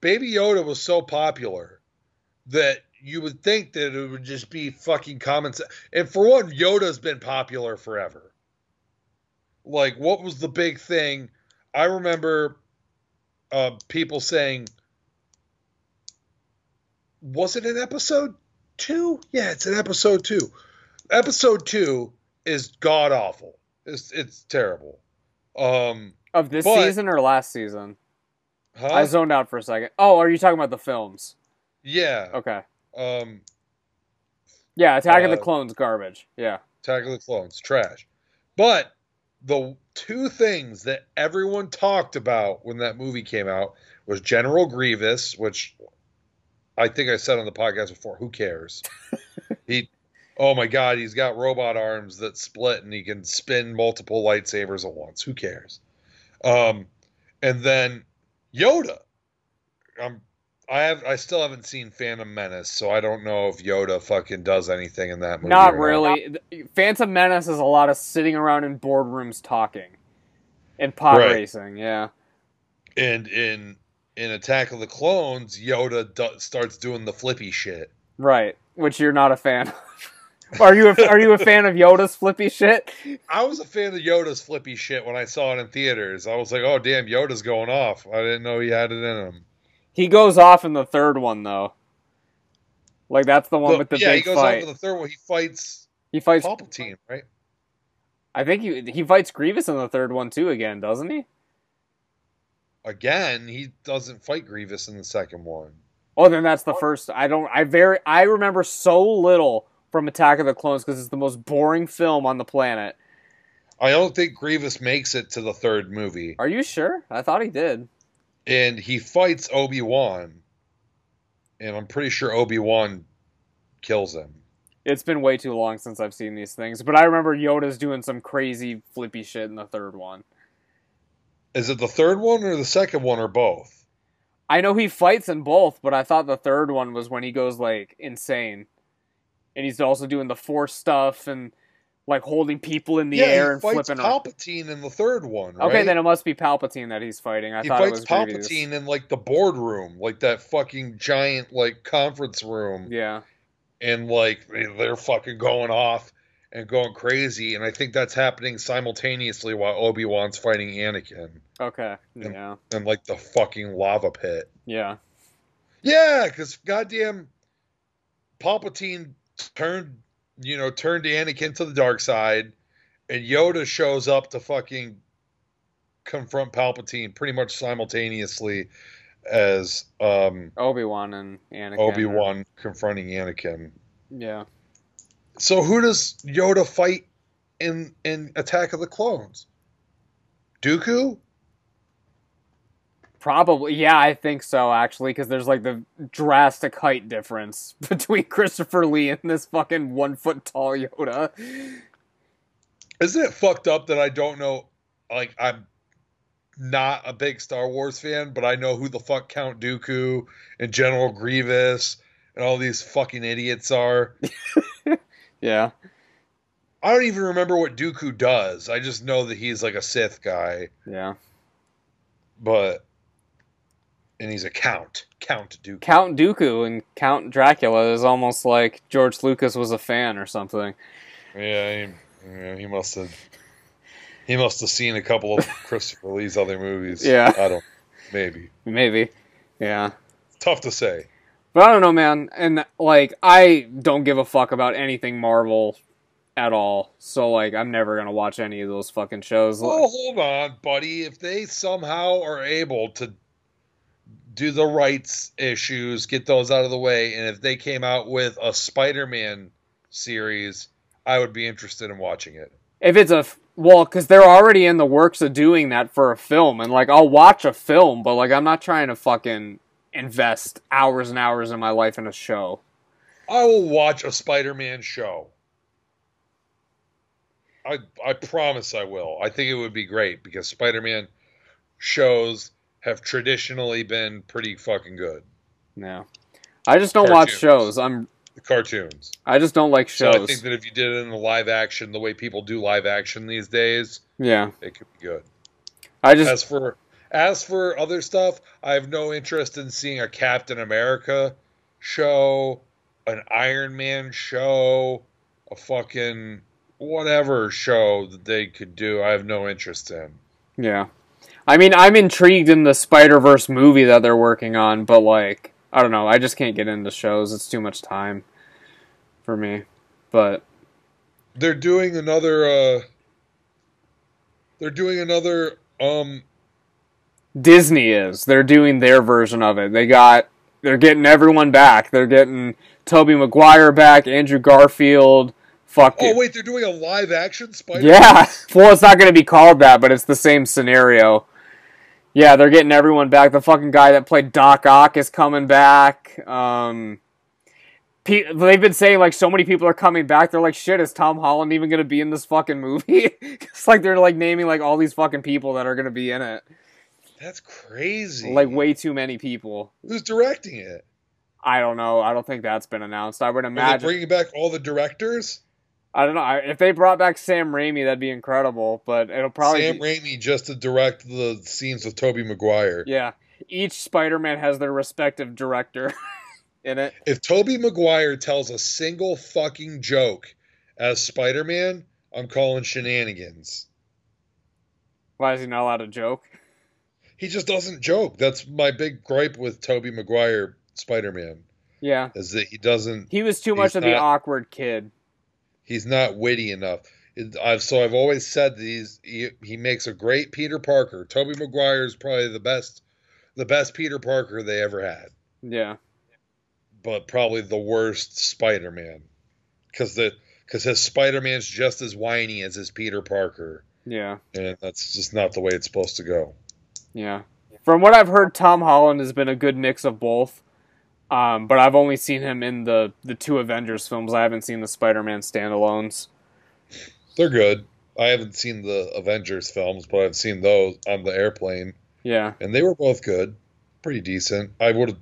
Baby Yoda was so popular that you would think that it would just be fucking common sense. And for one, Yoda's been popular forever. Like, what was the big thing? I remember uh, people saying, was it an episode two? Yeah, it's an episode two. Episode two is god awful. It's it's terrible. Um, Of this But- season or last season? huh? I zoned out for a second. Oh, are you talking about the films? yeah. Okay. Um, Yeah, Attack of the Uh, Clones garbage. Yeah. Attack of the Clones, trash. But the two things that everyone talked about when that movie came out was General Grievous, which I think I said on the podcast before. Who cares? he, oh my god, he's got robot arms that split and he can spin multiple lightsabers at once. Who cares? Um, and then Yoda. I'm I have I still haven't seen Phantom Menace, so I don't know if Yoda fucking does anything in that movie. Not or really. Phantom Menace is a lot of sitting around in boardrooms talking. And pod Right. racing, yeah. And in in Attack of the Clones, Yoda do, starts doing the flippy shit. Right. Which you're not a fan of. are you a, are you a fan of Yoda's flippy shit? I was a fan of Yoda's flippy shit when I saw it in theaters. I was like, "Oh damn, Yoda's going off." I didn't know he had it in him. He goes off in the third one though. Like that's the one The- with the yeah, big he goes fight. off in the third one. He fights he fights Palpatine, right? I think he he fights Grievous in the third one too again, doesn't he? Again, he doesn't fight Grievous in the second one. Oh, then that's the first. I don't. I very. I remember so little from Attack of the Clones because it's the most boring film on the planet. I don't think Grievous makes it to the third movie, Are you sure? I thought he did. And he fights Obi Wan, and I'm pretty sure Obi Wan kills him. It's been way too long since I've seen these things, but I remember Yoda's doing some crazy flippy shit in the third one. Is it the third one or the second one or both? I know he fights in both, but I thought the third one was when he goes like insane, and he's also doing the force stuff and like holding people in the yeah, air and flipping. around. Palpatine in the third one. Right? Okay, then it must be Palpatine that he's fighting. I he thought it fights. Palpatine in like the boardroom, like that fucking giant like conference room, Yeah. and like they're fucking going off and going crazy. And I think that's happening simultaneously while Obi Wan's fighting Anakin Okay. Yep. Yeah. And like the fucking lava pit. Yeah. Yeah, because goddamn Palpatine turned, you know, turned Anakin to the dark side, and Yoda shows up to fucking confront Palpatine pretty much simultaneously as um, Obi Wan and Anakin. Obi Wan confronting Anakin. Yeah. So who does Yoda fight in in Attack of the Clones? Dooku? Probably. Yeah, I think so actually, because there's like the drastic height difference between Christopher Lee and this fucking one foot tall Yoda. Isn't it fucked up that I don't know? Like, I'm not a big Star Wars fan, but I know who the fuck Count Dooku and General Grievous and all these fucking idiots are. Yeah. I don't even remember what Dooku does. I just know that he's like a Sith guy, Yeah. but and he's a count, Count Dooku. Count Dooku and Count Dracula is almost like George Lucas was a fan or something. Yeah, he, yeah, he must have. He must have seen a couple of Christopher Lee's other movies. Yeah. I don't. Maybe Maybe. Yeah. tough to say. But I don't know, man. And like, I don't give a fuck about anything Marvel at all. So like, I'm never gonna watch any of those fucking shows. Oh, hold on, buddy. If they somehow are able to do the rights issues, get those out of the way, and if they came out with a Spider-Man series, I would be interested in watching it. If it's a f- well, because they're already in the works of doing that for a film, and like, I'll watch a film, but like, I'm not trying to fucking invest hours and hours of my life in a show. I will watch a Spider-Man show. I I promise I will. I think it would be great because Spider-Man shows have traditionally been pretty fucking good. No, I just don't watch shows. I'm The cartoons. I just don't like So shows. I think that if you did it in a live action, the way people do live action these days, yeah, it could be good. I just As for as for other stuff, I have no interest in seeing a Captain America show an Iron Man show, a fucking whatever show that they could do. I have no interest in. Yeah. I mean, I'm intrigued in the Spider Verse movie that they're working on, but like, I don't know. I just can't get into shows. It's too much time for me. But They're doing another. uh They're doing another. Um, Disney is. They're doing their version of it. They got. They're getting everyone back. They're getting Tobey Maguire back, Andrew Garfield. Fuck oh it. wait, they're doing a live action Spider. Yeah. Well, it's not going to be called that, but it's the same scenario. Yeah, they're getting everyone back. The fucking guy that played Doc Ock is coming back. Um, pe- they've been saying like so many people are coming back. They're like, shit, is Tom Holland even going to be in this fucking movie? it's like they're like naming like all these fucking people that are going to be in it. That's crazy. Like way too many people. who's directing it? I don't know. I don't think that's been announced. I would imagine. bringing back all the directors? I don't know. I, if they brought back Sam Raimi, that'd be incredible. But it'll probably Sam be- Raimi just to direct the scenes with Tobey Maguire. Yeah. Each Spider-Man has their respective director in it. If Tobey Maguire tells a single fucking joke as Spider Man, I'm calling shenanigans. Why is he not allowed to joke? He just doesn't joke. That's my big gripe with Tobey Maguire Spider Man Yeah. is that he doesn't. He was too much of the awkward kid. He's not witty enough. I've, so I've always said he's, he he makes a great Peter Parker. Tobey Maguire is probably the best, the best Peter Parker they ever had. Yeah. but probably the worst Spider-Man because the because his Spider-Man's just as whiny as his Peter Parker, Yeah. and that's just not the way it's supposed to go. Yeah. From what I've heard, Tom Holland has been a good mix of both. Um, but I've only seen him in the, the two Avengers films. I haven't seen the Spider-Man standalones. They're good. I haven't seen the Avengers films, but I've seen those on the airplane, Yeah. and they were both good, pretty decent. I would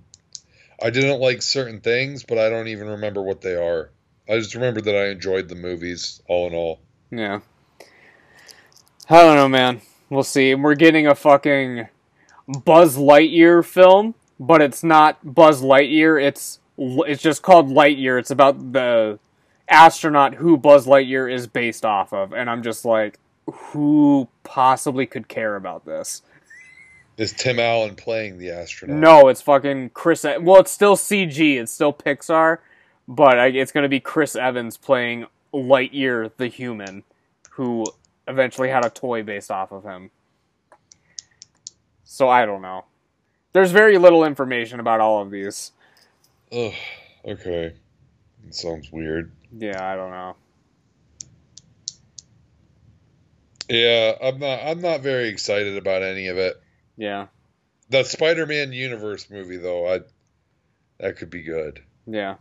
I didn't like certain things, but I don't even remember what they are. I just remember that I enjoyed the movies all in all. Yeah. I don't know, man. We'll see. We're getting a fucking Buzz Lightyear film, but it's not Buzz Lightyear. It's it's just called Lightyear. It's about the astronaut who Buzz Lightyear is based off of, and I'm just like, who possibly could care about this? Is Tim Allen playing the astronaut? No, it's fucking Chris. E- Well, it's still CG. It's still Pixar, but I, it's gonna be Chris Evans playing Lightyear, the human, who eventually had a toy based off of him. So I don't know. There's very little information about all of these. Ugh. Okay. That sounds weird. Yeah, I don't know. Yeah, I'm not. I'm not very excited about any of it. Yeah, The Spider-Man universe movie, though, I that could be good yeah,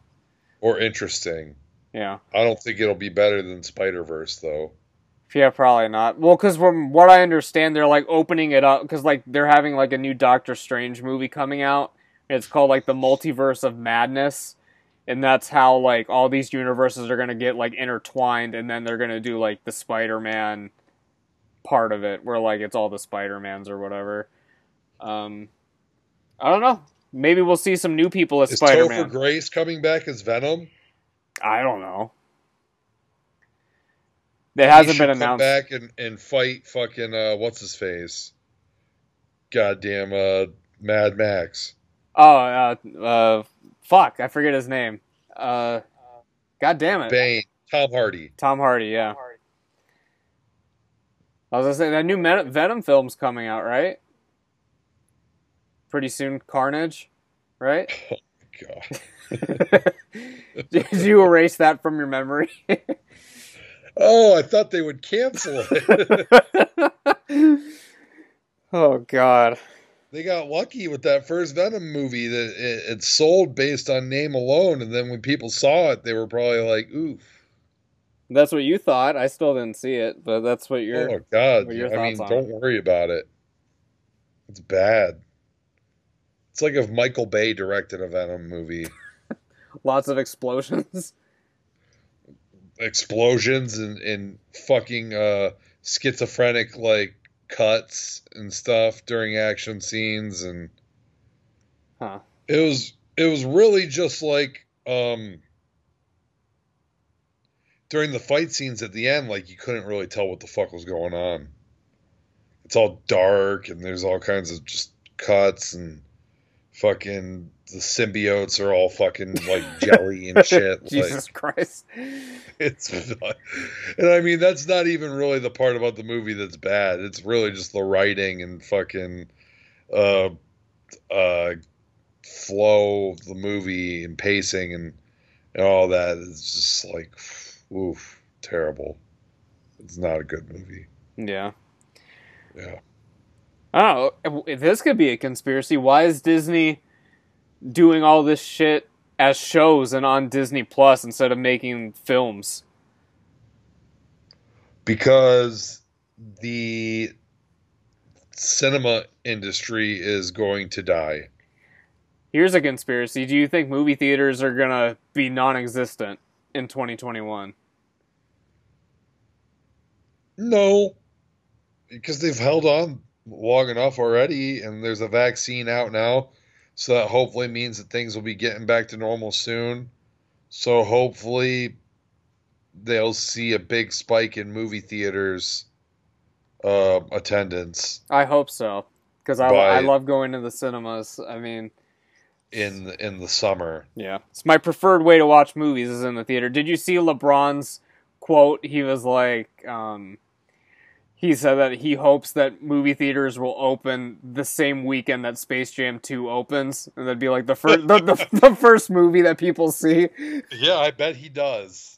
or interesting. yeah. I don't think it'll be better than Spider-Verse, though. Yeah, probably not. Well, because from what I understand, they're like opening it up because like they're having like a new Doctor Strange movie coming out. It's called like the Multiverse of Madness, and that's how like all these universes are gonna get like intertwined, and then they're gonna do like the Spider-Man part of it, where like it's all the Spider-Mans or whatever. Um, I don't know. Maybe we'll see some new people as Is Spider-Man. Topher Grace coming back as Venom? I don't know. It He hasn't been come announced. back and, and fight fucking uh, what's his face? Goddamn, uh, Mad Max. Oh, uh, uh, fuck, I forget his name. Uh, God damn it, Bane. Tom Hardy. Tom Hardy. Yeah. hardy I was gonna say that new Venom film's coming out, right? Pretty soon, Carnage, right? God. Did you erase that from your memory? Oh, I thought they would cancel it. oh God. they got lucky with that first Venom movie that it, it sold based on name alone, and then when people saw it, they were probably like, "Oof, That's what you thought. I still didn't see it, but that's what you're. oh God!" what your I mean, on don't worry about it. It's bad. It's like if Michael Bay directed a Venom movie. Lots of explosions. Explosions and, and fucking uh, schizophrenic like cuts and stuff during action scenes and Huh. it was it was really just like um during the fight scenes at the end, like you couldn't really tell what the fuck was going on. It's all dark and there's all kinds of just cuts and fucking the symbiotes are all fucking like jelly and shit. Jesus like, Christ. it's and I mean that's not even really the part about the movie that's bad. It's really just the writing and fucking uh uh flow of the movie and pacing and, and all that is just like oof terrible. It's not a good movie. Yeah. Yeah. Oh. If this could be a conspiracy, why is Disney doing all this shit as shows and on Disney Plus instead of making films? Because the cinema industry is going to die. Here's a conspiracy. Do you think movie theaters are going to be non existent in 2021? No, because they've held on long enough already, and there's a vaccine out now, so that hopefully means that things will be getting back to normal soon. So hopefully, they'll see a big spike in movie theaters uh, attendance I hope so. Because I, I love going to the cinemas. I mean, in the, in the summer. yeah. It's my preferred way to watch movies is in the theater. Did you see LeBron's quote? He was like, um, he said that he hopes that movie theaters will open the same weekend that Space Jam 2 opens. And that'd be like the first, the, the, the first movie that people see. Yeah, I bet he does.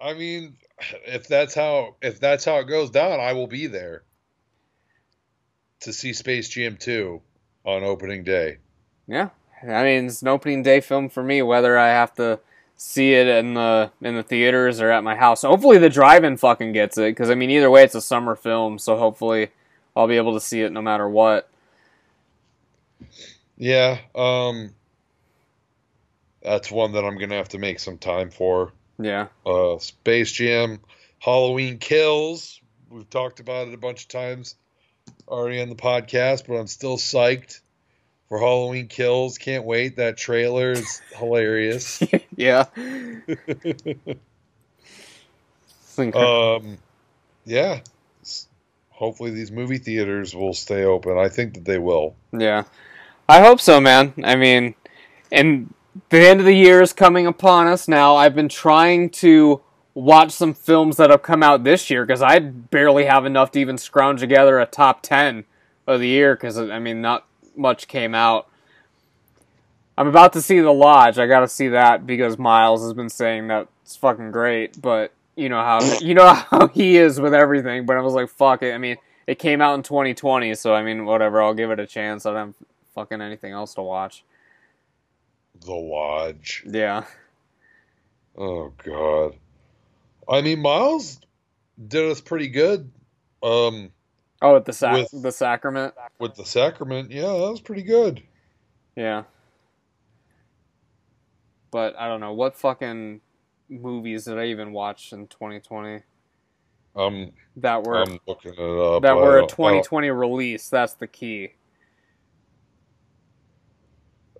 I mean, if that's how if that's how it goes down, I will be there to see Space Jam 2 on opening day. Yeah, I mean it's an opening day film for me. Whether I have to see it in the in the theaters or at my house. Hopefully the drive-in fucking gets it because I mean either way it's a summer film, so hopefully I'll be able to see it no matter what. Yeah, um that's one that I'm going to have to make some time for. Yeah, Uh Space Jam, Halloween Kills. We've talked about it a bunch of times already on the podcast, but I'm still psyched for Halloween Kills. Can't wait. That trailer is hilarious. Yeah. Um, yeah. Hopefully these movie theaters will stay open. I think that they will. yeah, I hope so, man. I mean, and the end of the year is coming upon us now. I've been trying to watch some films that have come out this year because I barely have enough to even scrounge together a top 10 of the year because, I mean, not much came out. I'm about to see The Lodge. I gotta see that because Miles has been saying that it's fucking great, but you know how you know how he is with everything. But I was like, fuck it. I mean, it came out in 2020, so I mean, whatever. I'll give it a chance. I don't have fucking anything else to watch. The Lodge. Yeah, Oh God. I mean, Miles did us pretty good. Um, Oh, with the sac- With- the sacrament. with the Sacrament, yeah, that was pretty good. Yeah. But I don't know what fucking movies did I even watch in 2020 Um, that were I'm looking it up. that were a 2020 release. That's the key.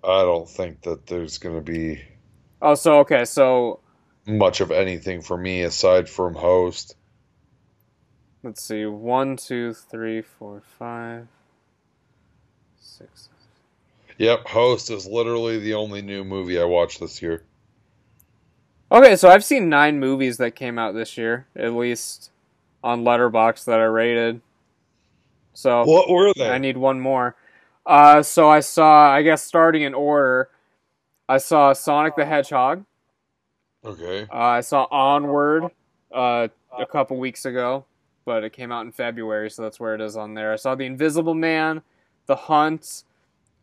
I don't think that there's going to be Oh, so okay, so much of anything for me aside from host. let's see, one, two, three, four, five, six. Yep, host is literally the only new movie I watched this year. Okay, so I've seen nine movies that came out this year, at least on Letterboxd that I rated. So What were they? I need one more. Uh, so I saw, I guess, starting in order, I saw Sonic the Hedgehog. okay. Uh, I saw Onward uh, a couple weeks ago, but it came out in February, so that's where it is on there. I saw The Invisible Man, The Hunt.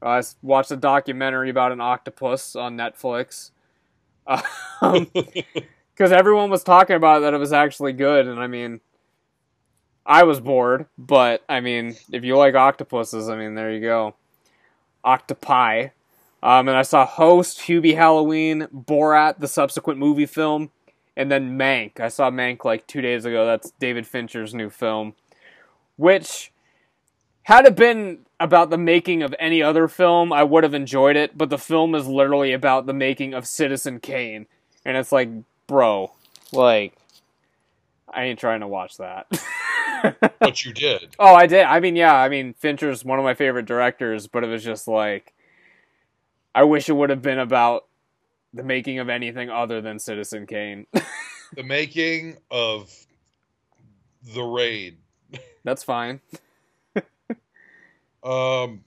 I watched a documentary about an octopus on Netflix. Because everyone was talking about that it was actually good, and I mean, I was bored, but I mean, if you like octopuses, I mean, there you go. Octopi. Um, and I saw Host, Hubie Halloween, Borat, the subsequent movie film, and then Mank. I saw Mank like two days ago. That's David Fincher's new film. Which, had it been about the making of any other film, I would have enjoyed it, but the film is literally about the making of Citizen Kane. and it's like, bro, like, I ain't trying to watch that. But you did. oh, I did. I mean, yeah. I mean, Fincher's one of my favorite directors, but it was just like, I wish it would have been about the making of anything other than Citizen Kane. The making of the raid. That's fine. Um,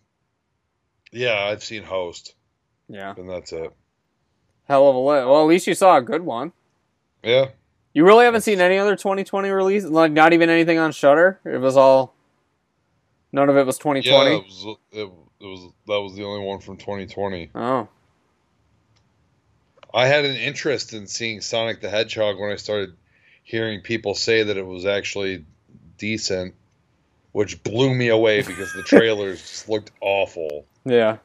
yeah, I've seen Host, Yeah. and that's it. Hell of a lit. Well, at least you saw a good one. Yeah, You really haven't seen any other 2020 release? Like, not even anything on Shudder. It was all. None of it was 2020. yeah. It was, it, it was that was the only one from 2020. Oh, I had an interest in seeing Sonic the Hedgehog when I started hearing people say that it was actually decent, which blew me away because the trailers just looked awful. yeah.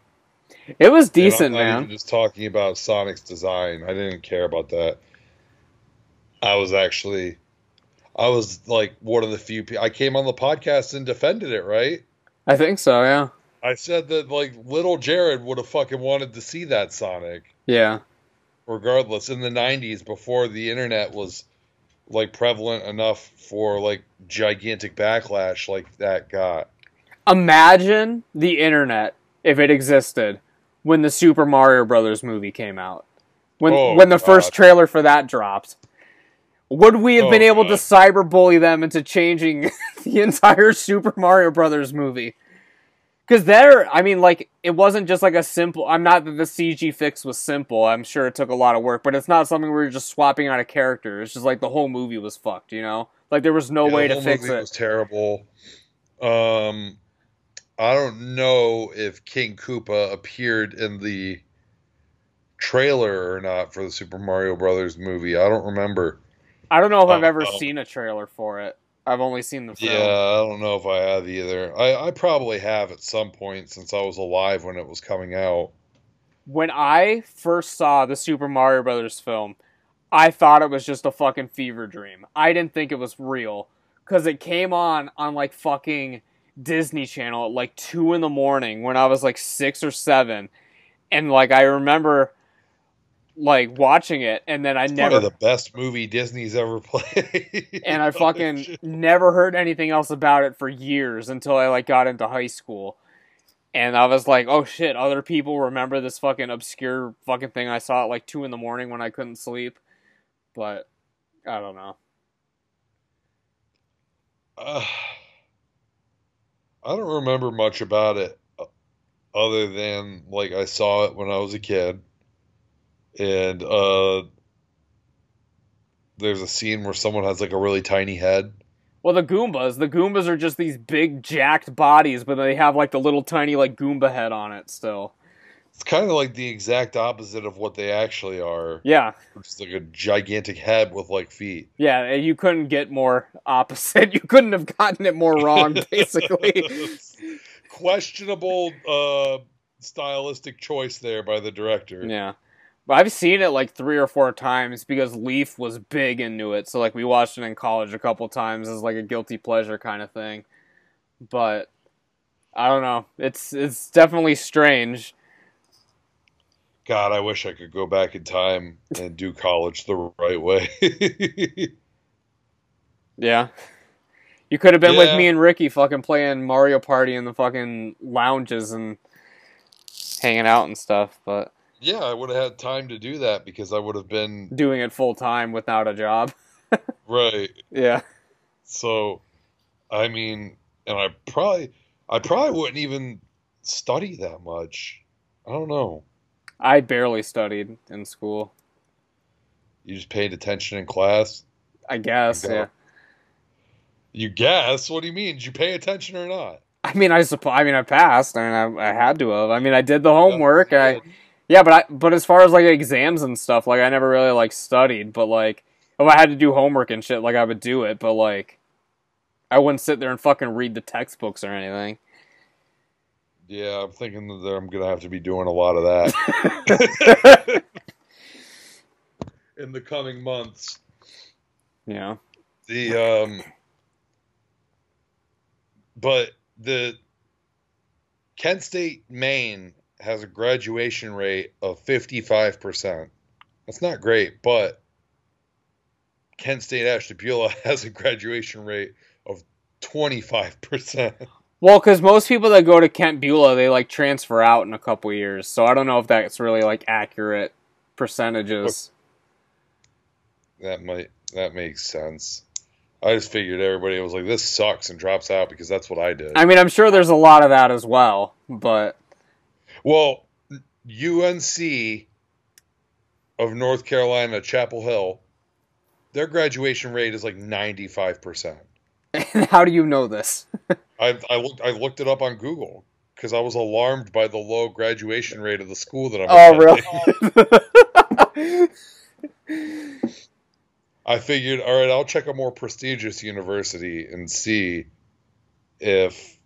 It was And I'm decent, not man. Even just talking about Sonic's design, I didn't care about that. I was actually, I was like one of the few people. I came on the podcast and defended it, right? I think so. Yeah. I said that like little Jared would have fucking wanted to see that Sonic, Yeah. regardless. In the '90s, before the internet was like prevalent enough for like gigantic backlash like that got. Imagine the internet if it existed when the Super Mario Brothers movie came out. When Oh, when the first trailer for that dropped. Would we have Oh, been able to God. cyberbully them into changing the entire Super Mario Brothers movie? Because there, I mean, like, it wasn't just like a simple. I'm not that the CG fix was simple. I'm sure it took a lot of work, but it's not something where you're just swapping out a character. It's just like the whole movie was fucked, you know? Like, there was no Yeah, way to fix movie it. Was terrible. Um, I don't know if King Koopa appeared in the trailer or not for the Super Mario Brothers movie. I don't remember. I don't know if I've Uh, ever uh, seen a trailer for it. I've only seen the film. Yeah, I don't know if I have either. I, I probably have at some point since I was alive when it was coming out. When I first saw the Super Mario Brothers film, I thought it was just a fucking fever dream. I didn't think it was real because it came on on like fucking Disney Channel at like two in the morning when I was like six or seven, and like I remember like watching it, and then I It's never the best movie Disney's ever played. and I fucking never heard anything else about it for years until I like got into high school. And I was like, oh shit, other people remember this fucking obscure fucking thing I saw at like two in the morning when I couldn't sleep. But I don't know. Uh, I don't remember much about it uh, other than like I saw it when I was a kid. And uh there's a scene where someone has like a really tiny head. Well, the Goombas, the Goombas are just these big jacked bodies, but they have like the little tiny like Goomba head on it still. It's kind of like the exact opposite of what they actually are. Yeah, just like a gigantic head with like feet. yeah, you couldn't get more opposite. You couldn't have gotten it more wrong, basically. Questionable uh stylistic choice there by the director. Yeah. But I've seen it like three or four times because Leaf was big into it. So like we watched it in college a couple times as like a guilty pleasure kind of thing. But I don't know. It's it's definitely strange. God, I wish I could go back in time and do college the right way. Yeah. You could have been with me and Ricky fucking playing Mario Party in the fucking lounges and hanging out and stuff, but yeah, I would have had time to do that because I would have been doing it full time without a job. right. Yeah. So, I mean, and I probably, I probably wouldn't even study that much. I don't know. I barely studied in school. You just paid attention in class. I guess, Okay. yeah. You guess? What do you mean? Did you pay attention or not? I mean, I suppose. I mean, I passed. I mean, I, I had to have. I mean, I did the homework. Yeah, I yeah, but I but as far as like exams and stuff, like I never really like studied. But like, if I had to do homework and shit, like I would do it. But like, I wouldn't sit there and fucking read the textbooks or anything. Yeah, I'm thinking that I'm gonna have to be doing a lot of that in the coming months. Yeah. The um, but the Kent State, Maine has a graduation rate of 55%. That's not great, but Kent State Ashtabula has a graduation rate of 25%. Well, because most people that go to Kent Beulah, they like transfer out in a couple years. So I don't know if that's really like accurate percentages. That might that makes sense. I just figured everybody was like, "This sucks" and drops out because that's what I did. I mean, I'm sure there's a lot of that as well, but Well, UNC of North Carolina, Chapel Hill, their graduation rate is like 95%. how do you know this? I, I looked I looked it up on Google because I was alarmed by the low graduation rate of the school that I'm Oh, really? I figured, all right, I'll check a more prestigious university and see if,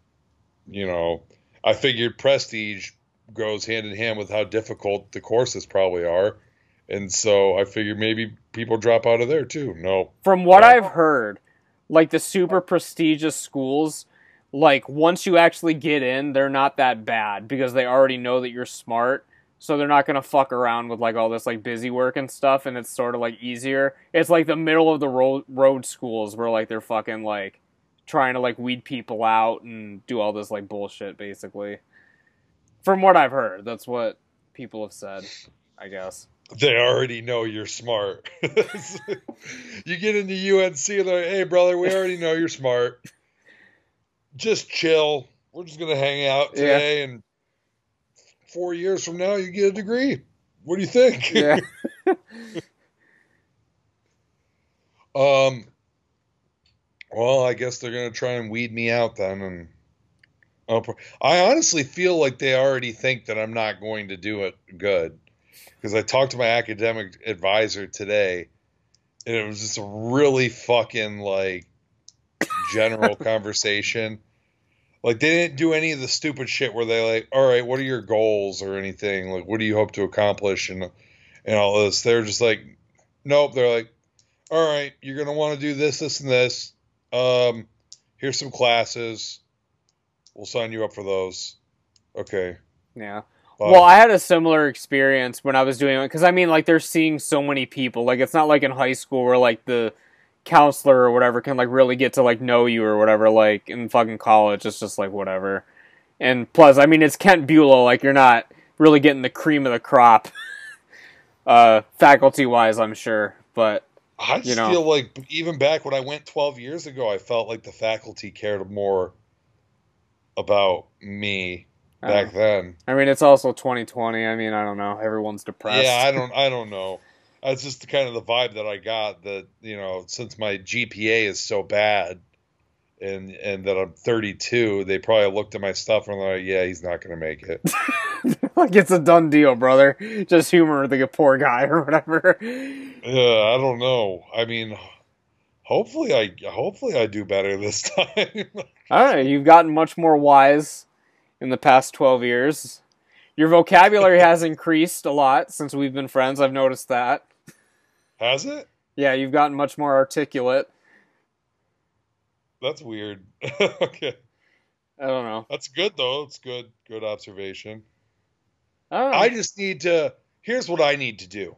you know, I figured prestige goes hand in hand with how difficult the courses probably are. And so I figured maybe people drop out of there too. No. From what. I've heard, like the super prestigious schools, like once you actually get in, they're not that bad because they already know that you're smart. So they're not gonna fuck around with like all this like busy work and stuff, and it's sort of like easier. It's like the middle of the road road schools where like they're fucking like trying to like weed people out and do all this like bullshit basically. From what I've heard, that's what people have said. I guess. They already know you're smart. you get into UNC and they're like, hey, brother, we already know you're smart. Just chill. We're just going to hang out Yeah. today. And four years from now, you get a degree. What do you think? Yeah. Um, well, I guess they're going to try and weed me out then. And I'll I honestly feel like they already think that I'm not going to do it good. Because I talked to my academic advisor today, and it was just a really fucking like general conversation. Like they didn't do any of the stupid shit where they like, all right, what are your goals or anything? Like, what do you hope to accomplish and and all this? They're just like, nope. They're like, all right, you're gonna want to do this, this, and this. Um, here's some classes. We'll sign you up for those. Okay. yeah. bye." Well, I had a similar experience when I was doing it because I mean, like, they're seeing so many people. Like, it's not like in high school where like the counselor or whatever can like really get to like know you or whatever. Like in fucking college, it's just like whatever. And plus, I mean, it's Kent Beulah. Like, you're not really getting the cream of the crop, uh, faculty wise. I'm sure, but I just you know. feel like even back when I went 12 years ago, I felt like the faculty cared more about me back don't then. I mean, it's also 2020. I mean, I don't know. Everyone's depressed. Yeah, I don't, I don't know. That's just the kind of the vibe that I got. That you know, since my GPA is so bad, and and that I'm 32, they probably looked at my stuff and they're like, yeah, he's not gonna make it. like it's a done deal, brother. Just humor the poor guy or whatever. Yeah, I don't know. I mean, hopefully I hopefully I do better this time. All right, you've gotten much more wise in the past 12 years. Your vocabulary has increased a lot since we've been friends. I've noticed that. Has it? Yeah, you've gotten much more articulate. That's weird. okay. I don't know. That's good though. It's good. Good observation. I. I just need to here's what I need to do.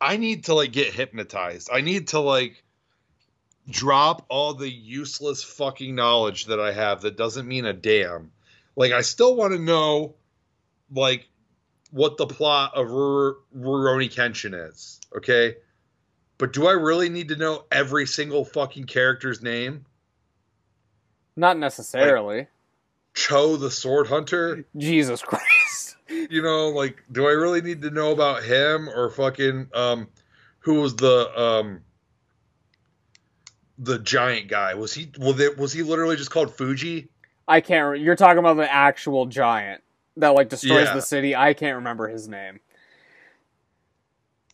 I need to like get hypnotized. I need to like drop all the useless fucking knowledge that I have that doesn't mean a damn. Like I still want to know like what the plot of Rur- Rurouni Kenshin is, okay? But do I really need to know every single fucking character's name? Not necessarily. Cho the Sword Hunter? Jesus Christ. you know, like, do I really need to know about him or fucking um, who was the um, the giant guy? Was he was was he literally just called Fuji? I can't. Re- you're talking about the actual giant that like destroys Yeah. the city. I can't remember his name.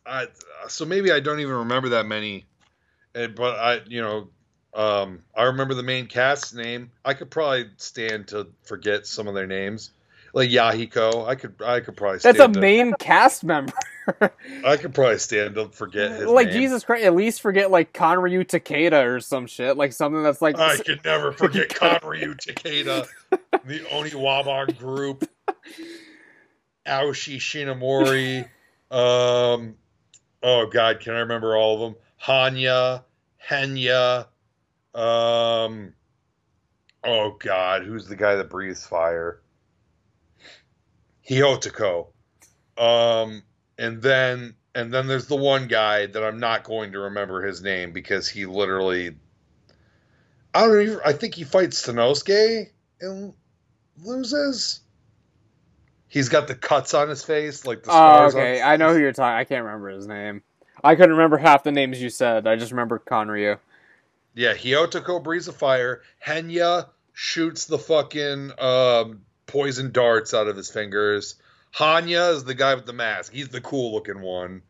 I so maybe I don't even remember that many, and but I you know. Um, I remember the main cast's name. I could probably stand to forget some of their names, like Yahiko. I could, I could probably. That's a main cast member. I could probably stand to forget his like name. Jesus Christ, at least forget like Kanryu Takeda or some shit, like something that's like I could never forget Kanryu Takeda, the Oniwaban group, Aoshi Shinomori, um, oh god, can I remember all of them? Hanya, Henya, um, oh god, who's the guy that breathes fire? Hyottoko. Um, and then and then there's the one guy that I'm not going to remember his name because he literally I don't even I think he fights Sanosuke and loses. He's got the cuts on his face, like the Oh, scars. on okay. I know who you're talking. I can't remember his name. I couldn't remember half the names you said. I just remember Kanryu. Yeah, Hyottoko breathes a fire. Henya shoots the fucking um, poison darts out of his fingers. Hanya is the guy with the mask. He's the cool looking one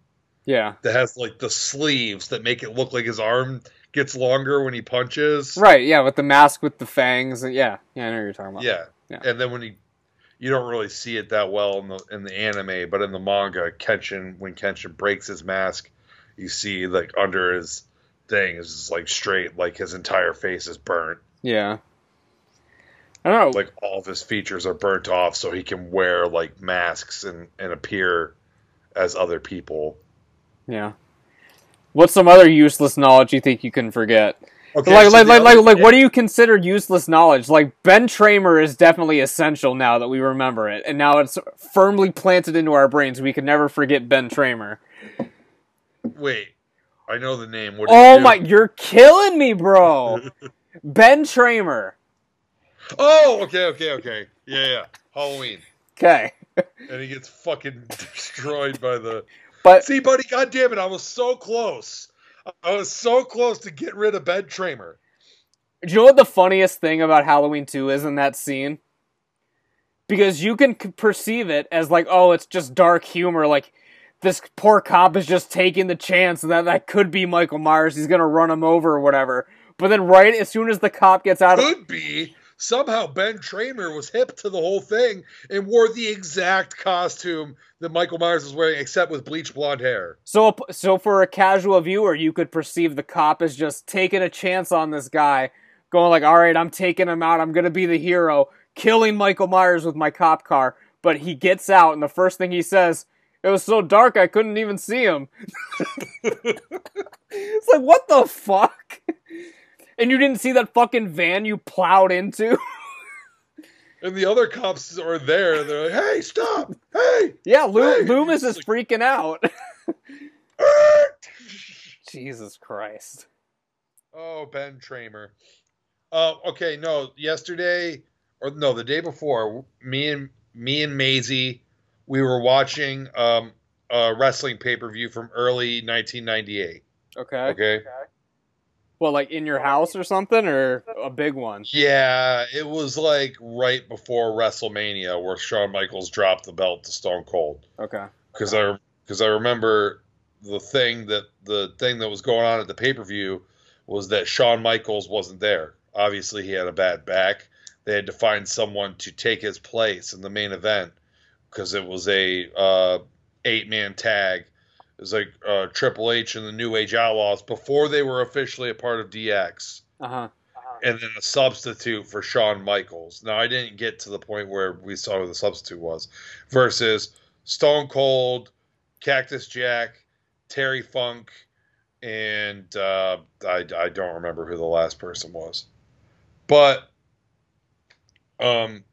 Yeah. that has like the sleeves that make it look like his arm gets longer when he punches. Right. Yeah, with the mask with the fangs. and- Yeah. Yeah, I know what you're talking about. Yeah. Yeah. And then when he you don't really see it that well in the in the anime, but in the manga, Kenshin when Kenshin breaks his mask, you see like under his thing is like straight, like his entire face is burnt. Yeah. I don't know. like all of his features are burnt off so he can wear like masks and, and appear as other people. yeah. What's some other useless knowledge you think you can forget? Okay, like, so like, like, like, other- like, what do you consider useless knowledge? Like, Ben Tramer is definitely essential now that we remember it, and now it's firmly planted into our brains. We can never forget Ben Tramer. Wait, I know the name. What Oh do? my, you're killing me, bro. ben Tramer. Oh, okay, okay, okay. Yeah, yeah. Halloween, Okay, and he gets fucking destroyed by the. but See, buddy, God damn it! I was so close. I was so close to get rid of Ben Tramer. Do you know what the funniest thing about Halloween 2 is in that scene? Because you can perceive it as like, oh, it's just dark humor. Like, this poor cop is just taking the chance that that could be Michael Myers. He's gonna run him over or whatever. But then, right as soon as the cop gets out of. Could be. Somehow Ben Tramer was hip to the whole thing and wore the exact costume that Michael Myers was wearing, except with bleach blonde hair. So, so for a casual viewer, you could perceive the cop as just taking a chance on this guy, going like, "All right, I'm taking him out. I'm gonna be the hero, killing Michael Myers with my cop car." But he gets out, and the first thing he says, "It was so dark I couldn't even see him." it's like, what the fuck? And you didn't see that fucking van you plowed into? And the other cops are there. And they're like, "Hey, stop! Hey!" yeah, Lo- Hey! Loomis It's is freaking out. Jesus Christ. oh, Ben Tramer. Uh, okay, no. Yesterday, or no, the day before, me and me and Maisie, we were watching um, a wrestling pay per view from early 1998. Okay. Okay. Well, like in your house or something, or a big one? Yeah, it was like right before WrestleMania where Shawn Michaels dropped the belt to Stone Cold. Okay. because I because I remember the thing that the thing that was going on at the pay per view was that Shawn Michaels wasn't there. Obviously, he had a bad back. They had to find someone to take his place in the main event because it was a uh, eight man tag. It was like uh, Triple H and the New Age Outlaws before they were officially a part of DX Uh huh. and then a substitute for Shawn Michaels. Now I didn't get to the point where we saw who the substitute was. Versus Stone Cold, Cactus Jack, Terry Funk, and uh, I I don't remember who the last person was, but um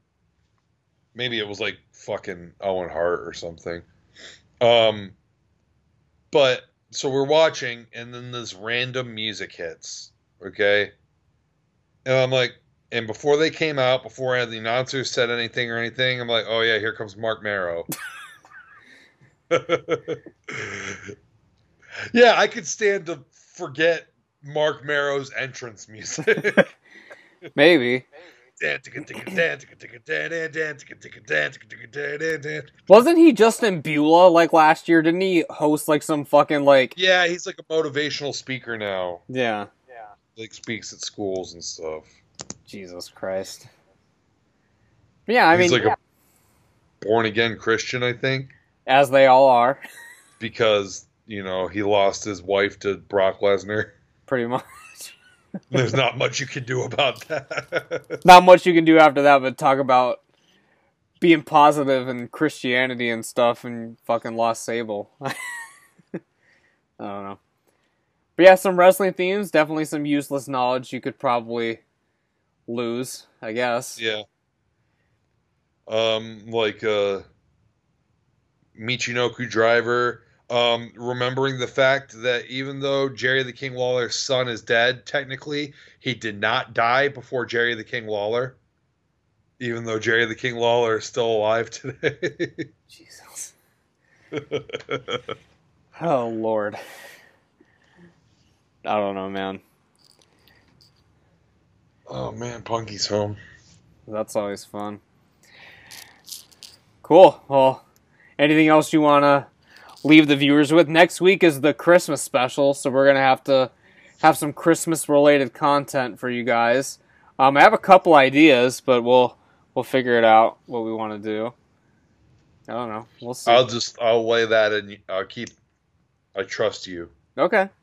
maybe it was like fucking Owen Hart or something. Um, but so we're watching, and then this random music hits. Okay. And I'm like, and before they came out, before the announcers said anything or anything, I'm like, oh yeah, here comes Marc Mero. yeah, I could stand to forget Marc Mero's entrance music. Maybe. Yeah, Wasn't he Justin Beulah like last year? Didn't he host like some fucking like? Yeah, he's like a motivational speaker now. Yeah. Yeah. Like speaks at schools and stuff. Jesus Christ. Yeah, I mean, he's like a born again Christian, I think. as they all are, because you know he lost his wife to Brock Lesnar. pretty much. There's not much you can do about that. Not much you can do after that, but talk about being positive and Christianity and stuff, and fucking lost Sable. I don't know. But yeah, some wrestling themes, definitely some useless knowledge you could probably lose, I guess. Yeah. Um, like uh, Michinoku Driver. Um, remembering the fact that even though Jerry the King Lawler's son is dead, technically he did not die before Jerry the King Lawler. Even though Jerry the King Lawler is still alive today. Jesus. Oh Lord. I don't know, man. oh man, Punky's home. That's always fun. Cool. Well, anything else you want to leave the viewers with? Next week is the Christmas special, so we're to have to have some Christmas related content for you guys. Um, I have a couple ideas, but we'll we'll figure it out what we want to do. I don't know. We'll see. I'll just I'll lay that in. I'll keep. I trust you. okay.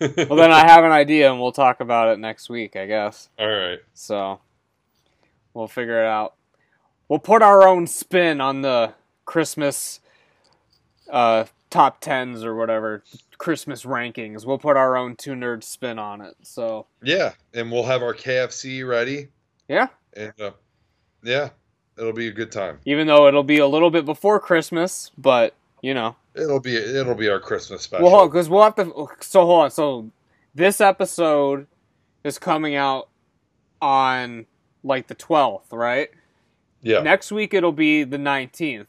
Well, then I have an idea, and we'll talk about it next week, I guess. All right. So we'll figure it out. We'll put our own spin on the Christmas uh, top tens or whatever Christmas rankings. We'll put our own two nerd spin on it. So Yeah, and we'll have our KFC ready, yeah, and uh, yeah, it'll be a good time. even though it'll be a little bit before Christmas, but you know, It'll be it'll be our Christmas special. well, because we'll have to. So hold on. So this episode is coming out on like the twelfth, right? yeah, Next week it'll be the 19th.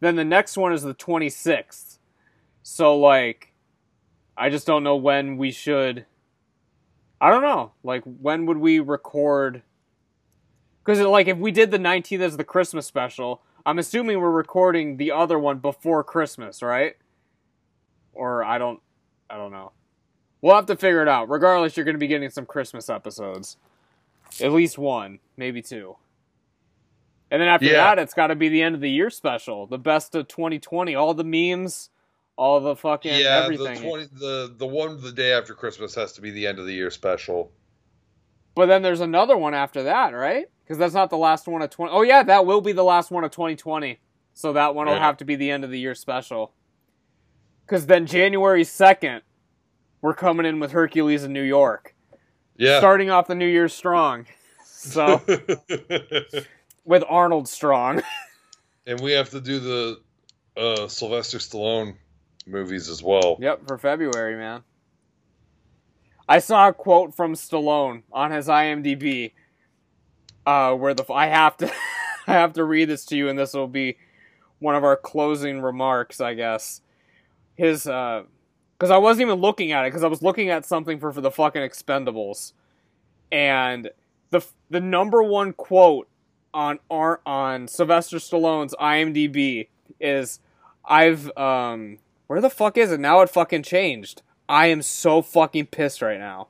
Then the next one is the 26th. So like I just don't know when we should I don't know. Like when would we record Cuz like if we did the 19th as the Christmas special, I'm assuming we're recording the other one before Christmas, right? Or I don't I don't know. We'll have to figure it out. Regardless, you're going to be getting some Christmas episodes. At least one, maybe two. And then after Yeah. that, it's got to be the end of the year special, the best of 2020, all the memes, all the fucking yeah. everything. The the the one the day after Christmas has to be the end of the year special. But then there's another one after that, right? Because that's not the last one of 20. Oh yeah, that will be the last one of 2020. So that one will Yeah. have to be the end of the year special. Because then January 2nd, we're coming in with Hercules in New York, Yeah. starting off the New Year strong. So with Arnold strong. and we have to do the uh, Sylvester Stallone movies as well. Yep, for February, man. I saw a quote from Stallone on his IMDb, uh, where the I have to I have to read this to you, and this will be one of our closing remarks, I guess. His because I wasn't even looking at it because I was looking at something for for the fucking Expendables, and the the number one quote on our on Sylvester Stallone's IMDb is I've um where the fuck is it? Now it fucking changed. I am so fucking pissed right now.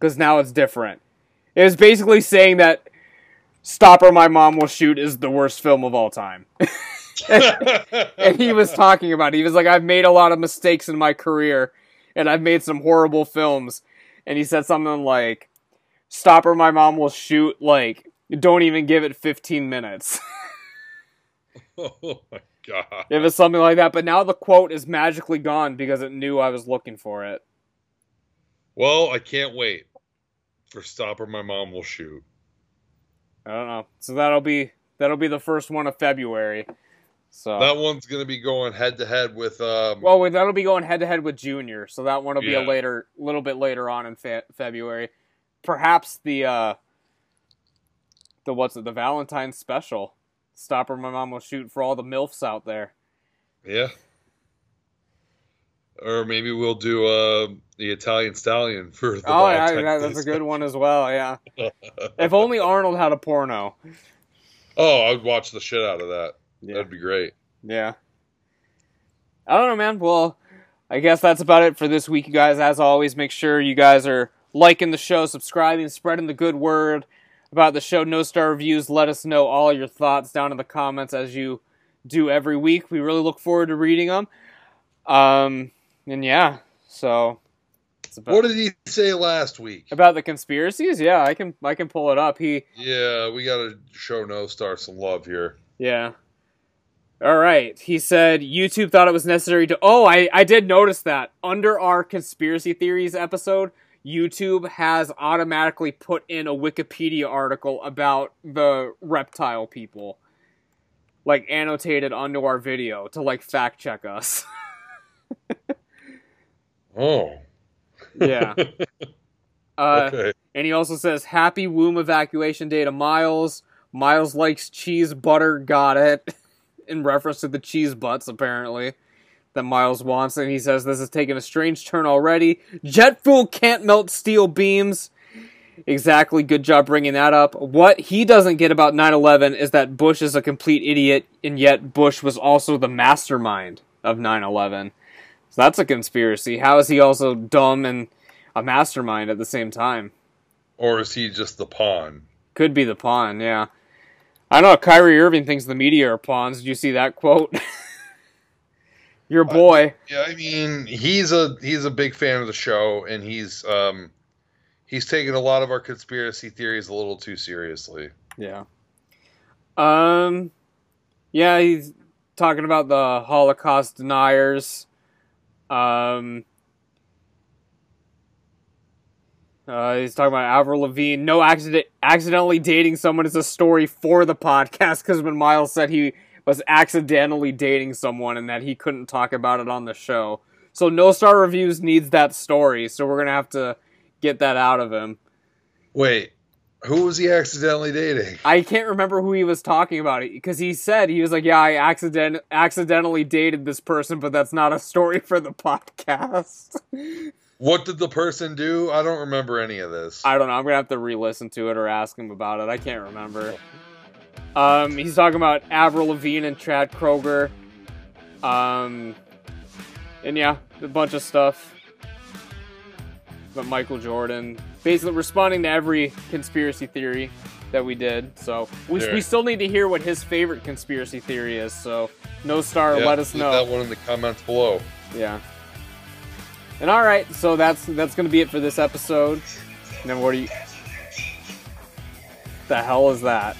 Cause now it's different. It was basically saying that Stop! Or My Mom Will Shoot is the worst film of all time. and he was talking about it. He was like, I've made a lot of mistakes in my career and I've made some horrible films. And he said something like, Stop! Or My Mom Will Shoot, like, don't even give it 15 minutes. oh my god. It was something like that, but now the quote is magically gone because it knew I was looking for it. Well, I can't wait for Stop! Or My Mom Will Shoot. I don't know. So that'll be that'll be the first one of February. So That one's going to be going head to head with um well, that'll be going head to head with Junior. So that one will be a later, little bit later on in fe- February. Perhaps the uh the what's it? The Valentine's special. Stop or, my mom will shoot for all the milfs out there. yeah. Or maybe we'll do uh, the Italian Stallion for the oh yeah, Day that's a good one as well. Yeah. if only Arnold had a porno. Oh, I would watch the shit out of that. Yeah. That'd be great. Yeah. I don't know, man. Well, I guess that's about it for this week, you guys. As always, make sure you guys are liking the show, subscribing, spreading the good word about the show. No star reviews. Let us know all your thoughts down in the comments as you do every week. We really look forward to reading them. Um, and yeah, so it's about, What did he say last week? about the conspiracies. Yeah, I can I can pull it up. He Yeah, we got to show No Star some love here. Yeah. All right. He said YouTube thought it was necessary to. Oh, I, I did notice that. Under our conspiracy theories episode, YouTube has automatically put in a Wikipedia article about the reptile people. Like annotated onto our video to like fact check us. Oh. yeah. Uh, okay. And he also says, Happy womb evacuation day to Miles. Miles likes cheese butter, got it. In reference to the cheese butts, apparently, that Miles wants. And he says, This is taking a strange turn already. Jet fuel can't melt steel beams. Exactly, good job bringing that up. What he doesn't get about 9 11 is that Bush is a complete idiot, and yet Bush was also the mastermind of 9 11. So that's a conspiracy. How is he also dumb and a mastermind at the same time? Or is he just the pawn? Could be the pawn, yeah. I know Kyrie Irving thinks the media are pawns. Did you see that quote? Your boy. Yeah, I mean, he's a he's a big fan of the show, and he's um he's taking a lot of our conspiracy theories a little too seriously. Yeah. Um. Yeah, he's talking about the Holocaust deniers. Um. Uh, he's talking about Avril Lavigne. No accident, accidentally dating someone is a story for the podcast because when Miles said he was accidentally dating someone and that he couldn't talk about it on the show. So No Star Reviews needs that story, so we're gonna have to get that out of him. Wait, who was he accidentally dating? I can't remember who he was talking about because he said he was like, "Yeah, I accident accidentally dated this person, but that's not a story for the podcast." What did the person do? I don't remember any of this. I don't know. I'm gonna have to re-listen to it or ask him about it. I can't remember. Um, he's talking about Avril Lavigne and Chad Kroeger. Um, and yeah, a bunch of stuff. But Michael Jordan, basically responding to every conspiracy theory that we did. So we, we still need to hear what his favorite conspiracy theory is. So no star, Yeah, let us leave know. that one in the comments below. Yeah. And all right, so that's that's gonna be it for this episode. And then what do you? The hell is that?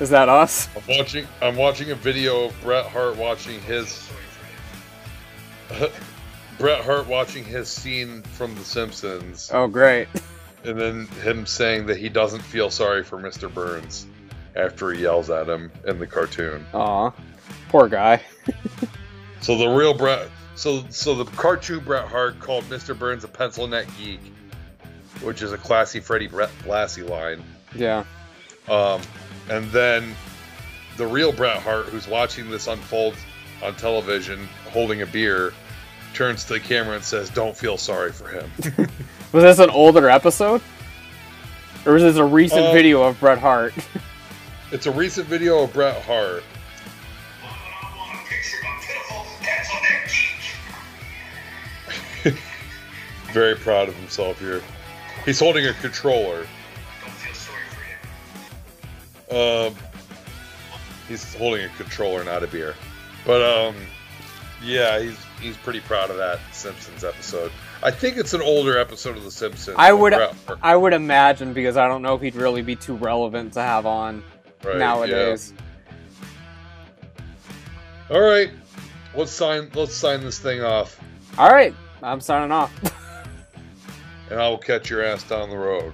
Is that us? I'm watching. I'm watching a video of Bret Hart watching his. Bret Hart watching his scene from The Simpsons, Oh, great. and then him saying that he doesn't feel sorry for Mr. Burns after he yells at him in the cartoon. Aw, poor guy. So the real Bret, so so the cartoon Bret Hart called Mr. Burns a pencil neck geek, which is a classy Freddie Bret Blassie line. Yeah. Um, and then the real Bret Hart, who's watching this unfold on television, holding a beer, turns to the camera and says, "Don't feel sorry for him." Was this an older episode? Or was this a recent Uh, video of Bret Hart? it's a recent video of Bret Hart. Very proud of himself here. He's holding a controller. Um, he's holding a controller, not a beer. But um, yeah, he's he's pretty proud of that Simpsons episode. I think it's an older episode of The Simpsons. I would- I would imagine because I don't know if he'd really be too relevant to have on Right, nowadays. yeah. All right, let's sign. Let's sign this thing off, All right, I'm signing off. and I will catch your ass down the road.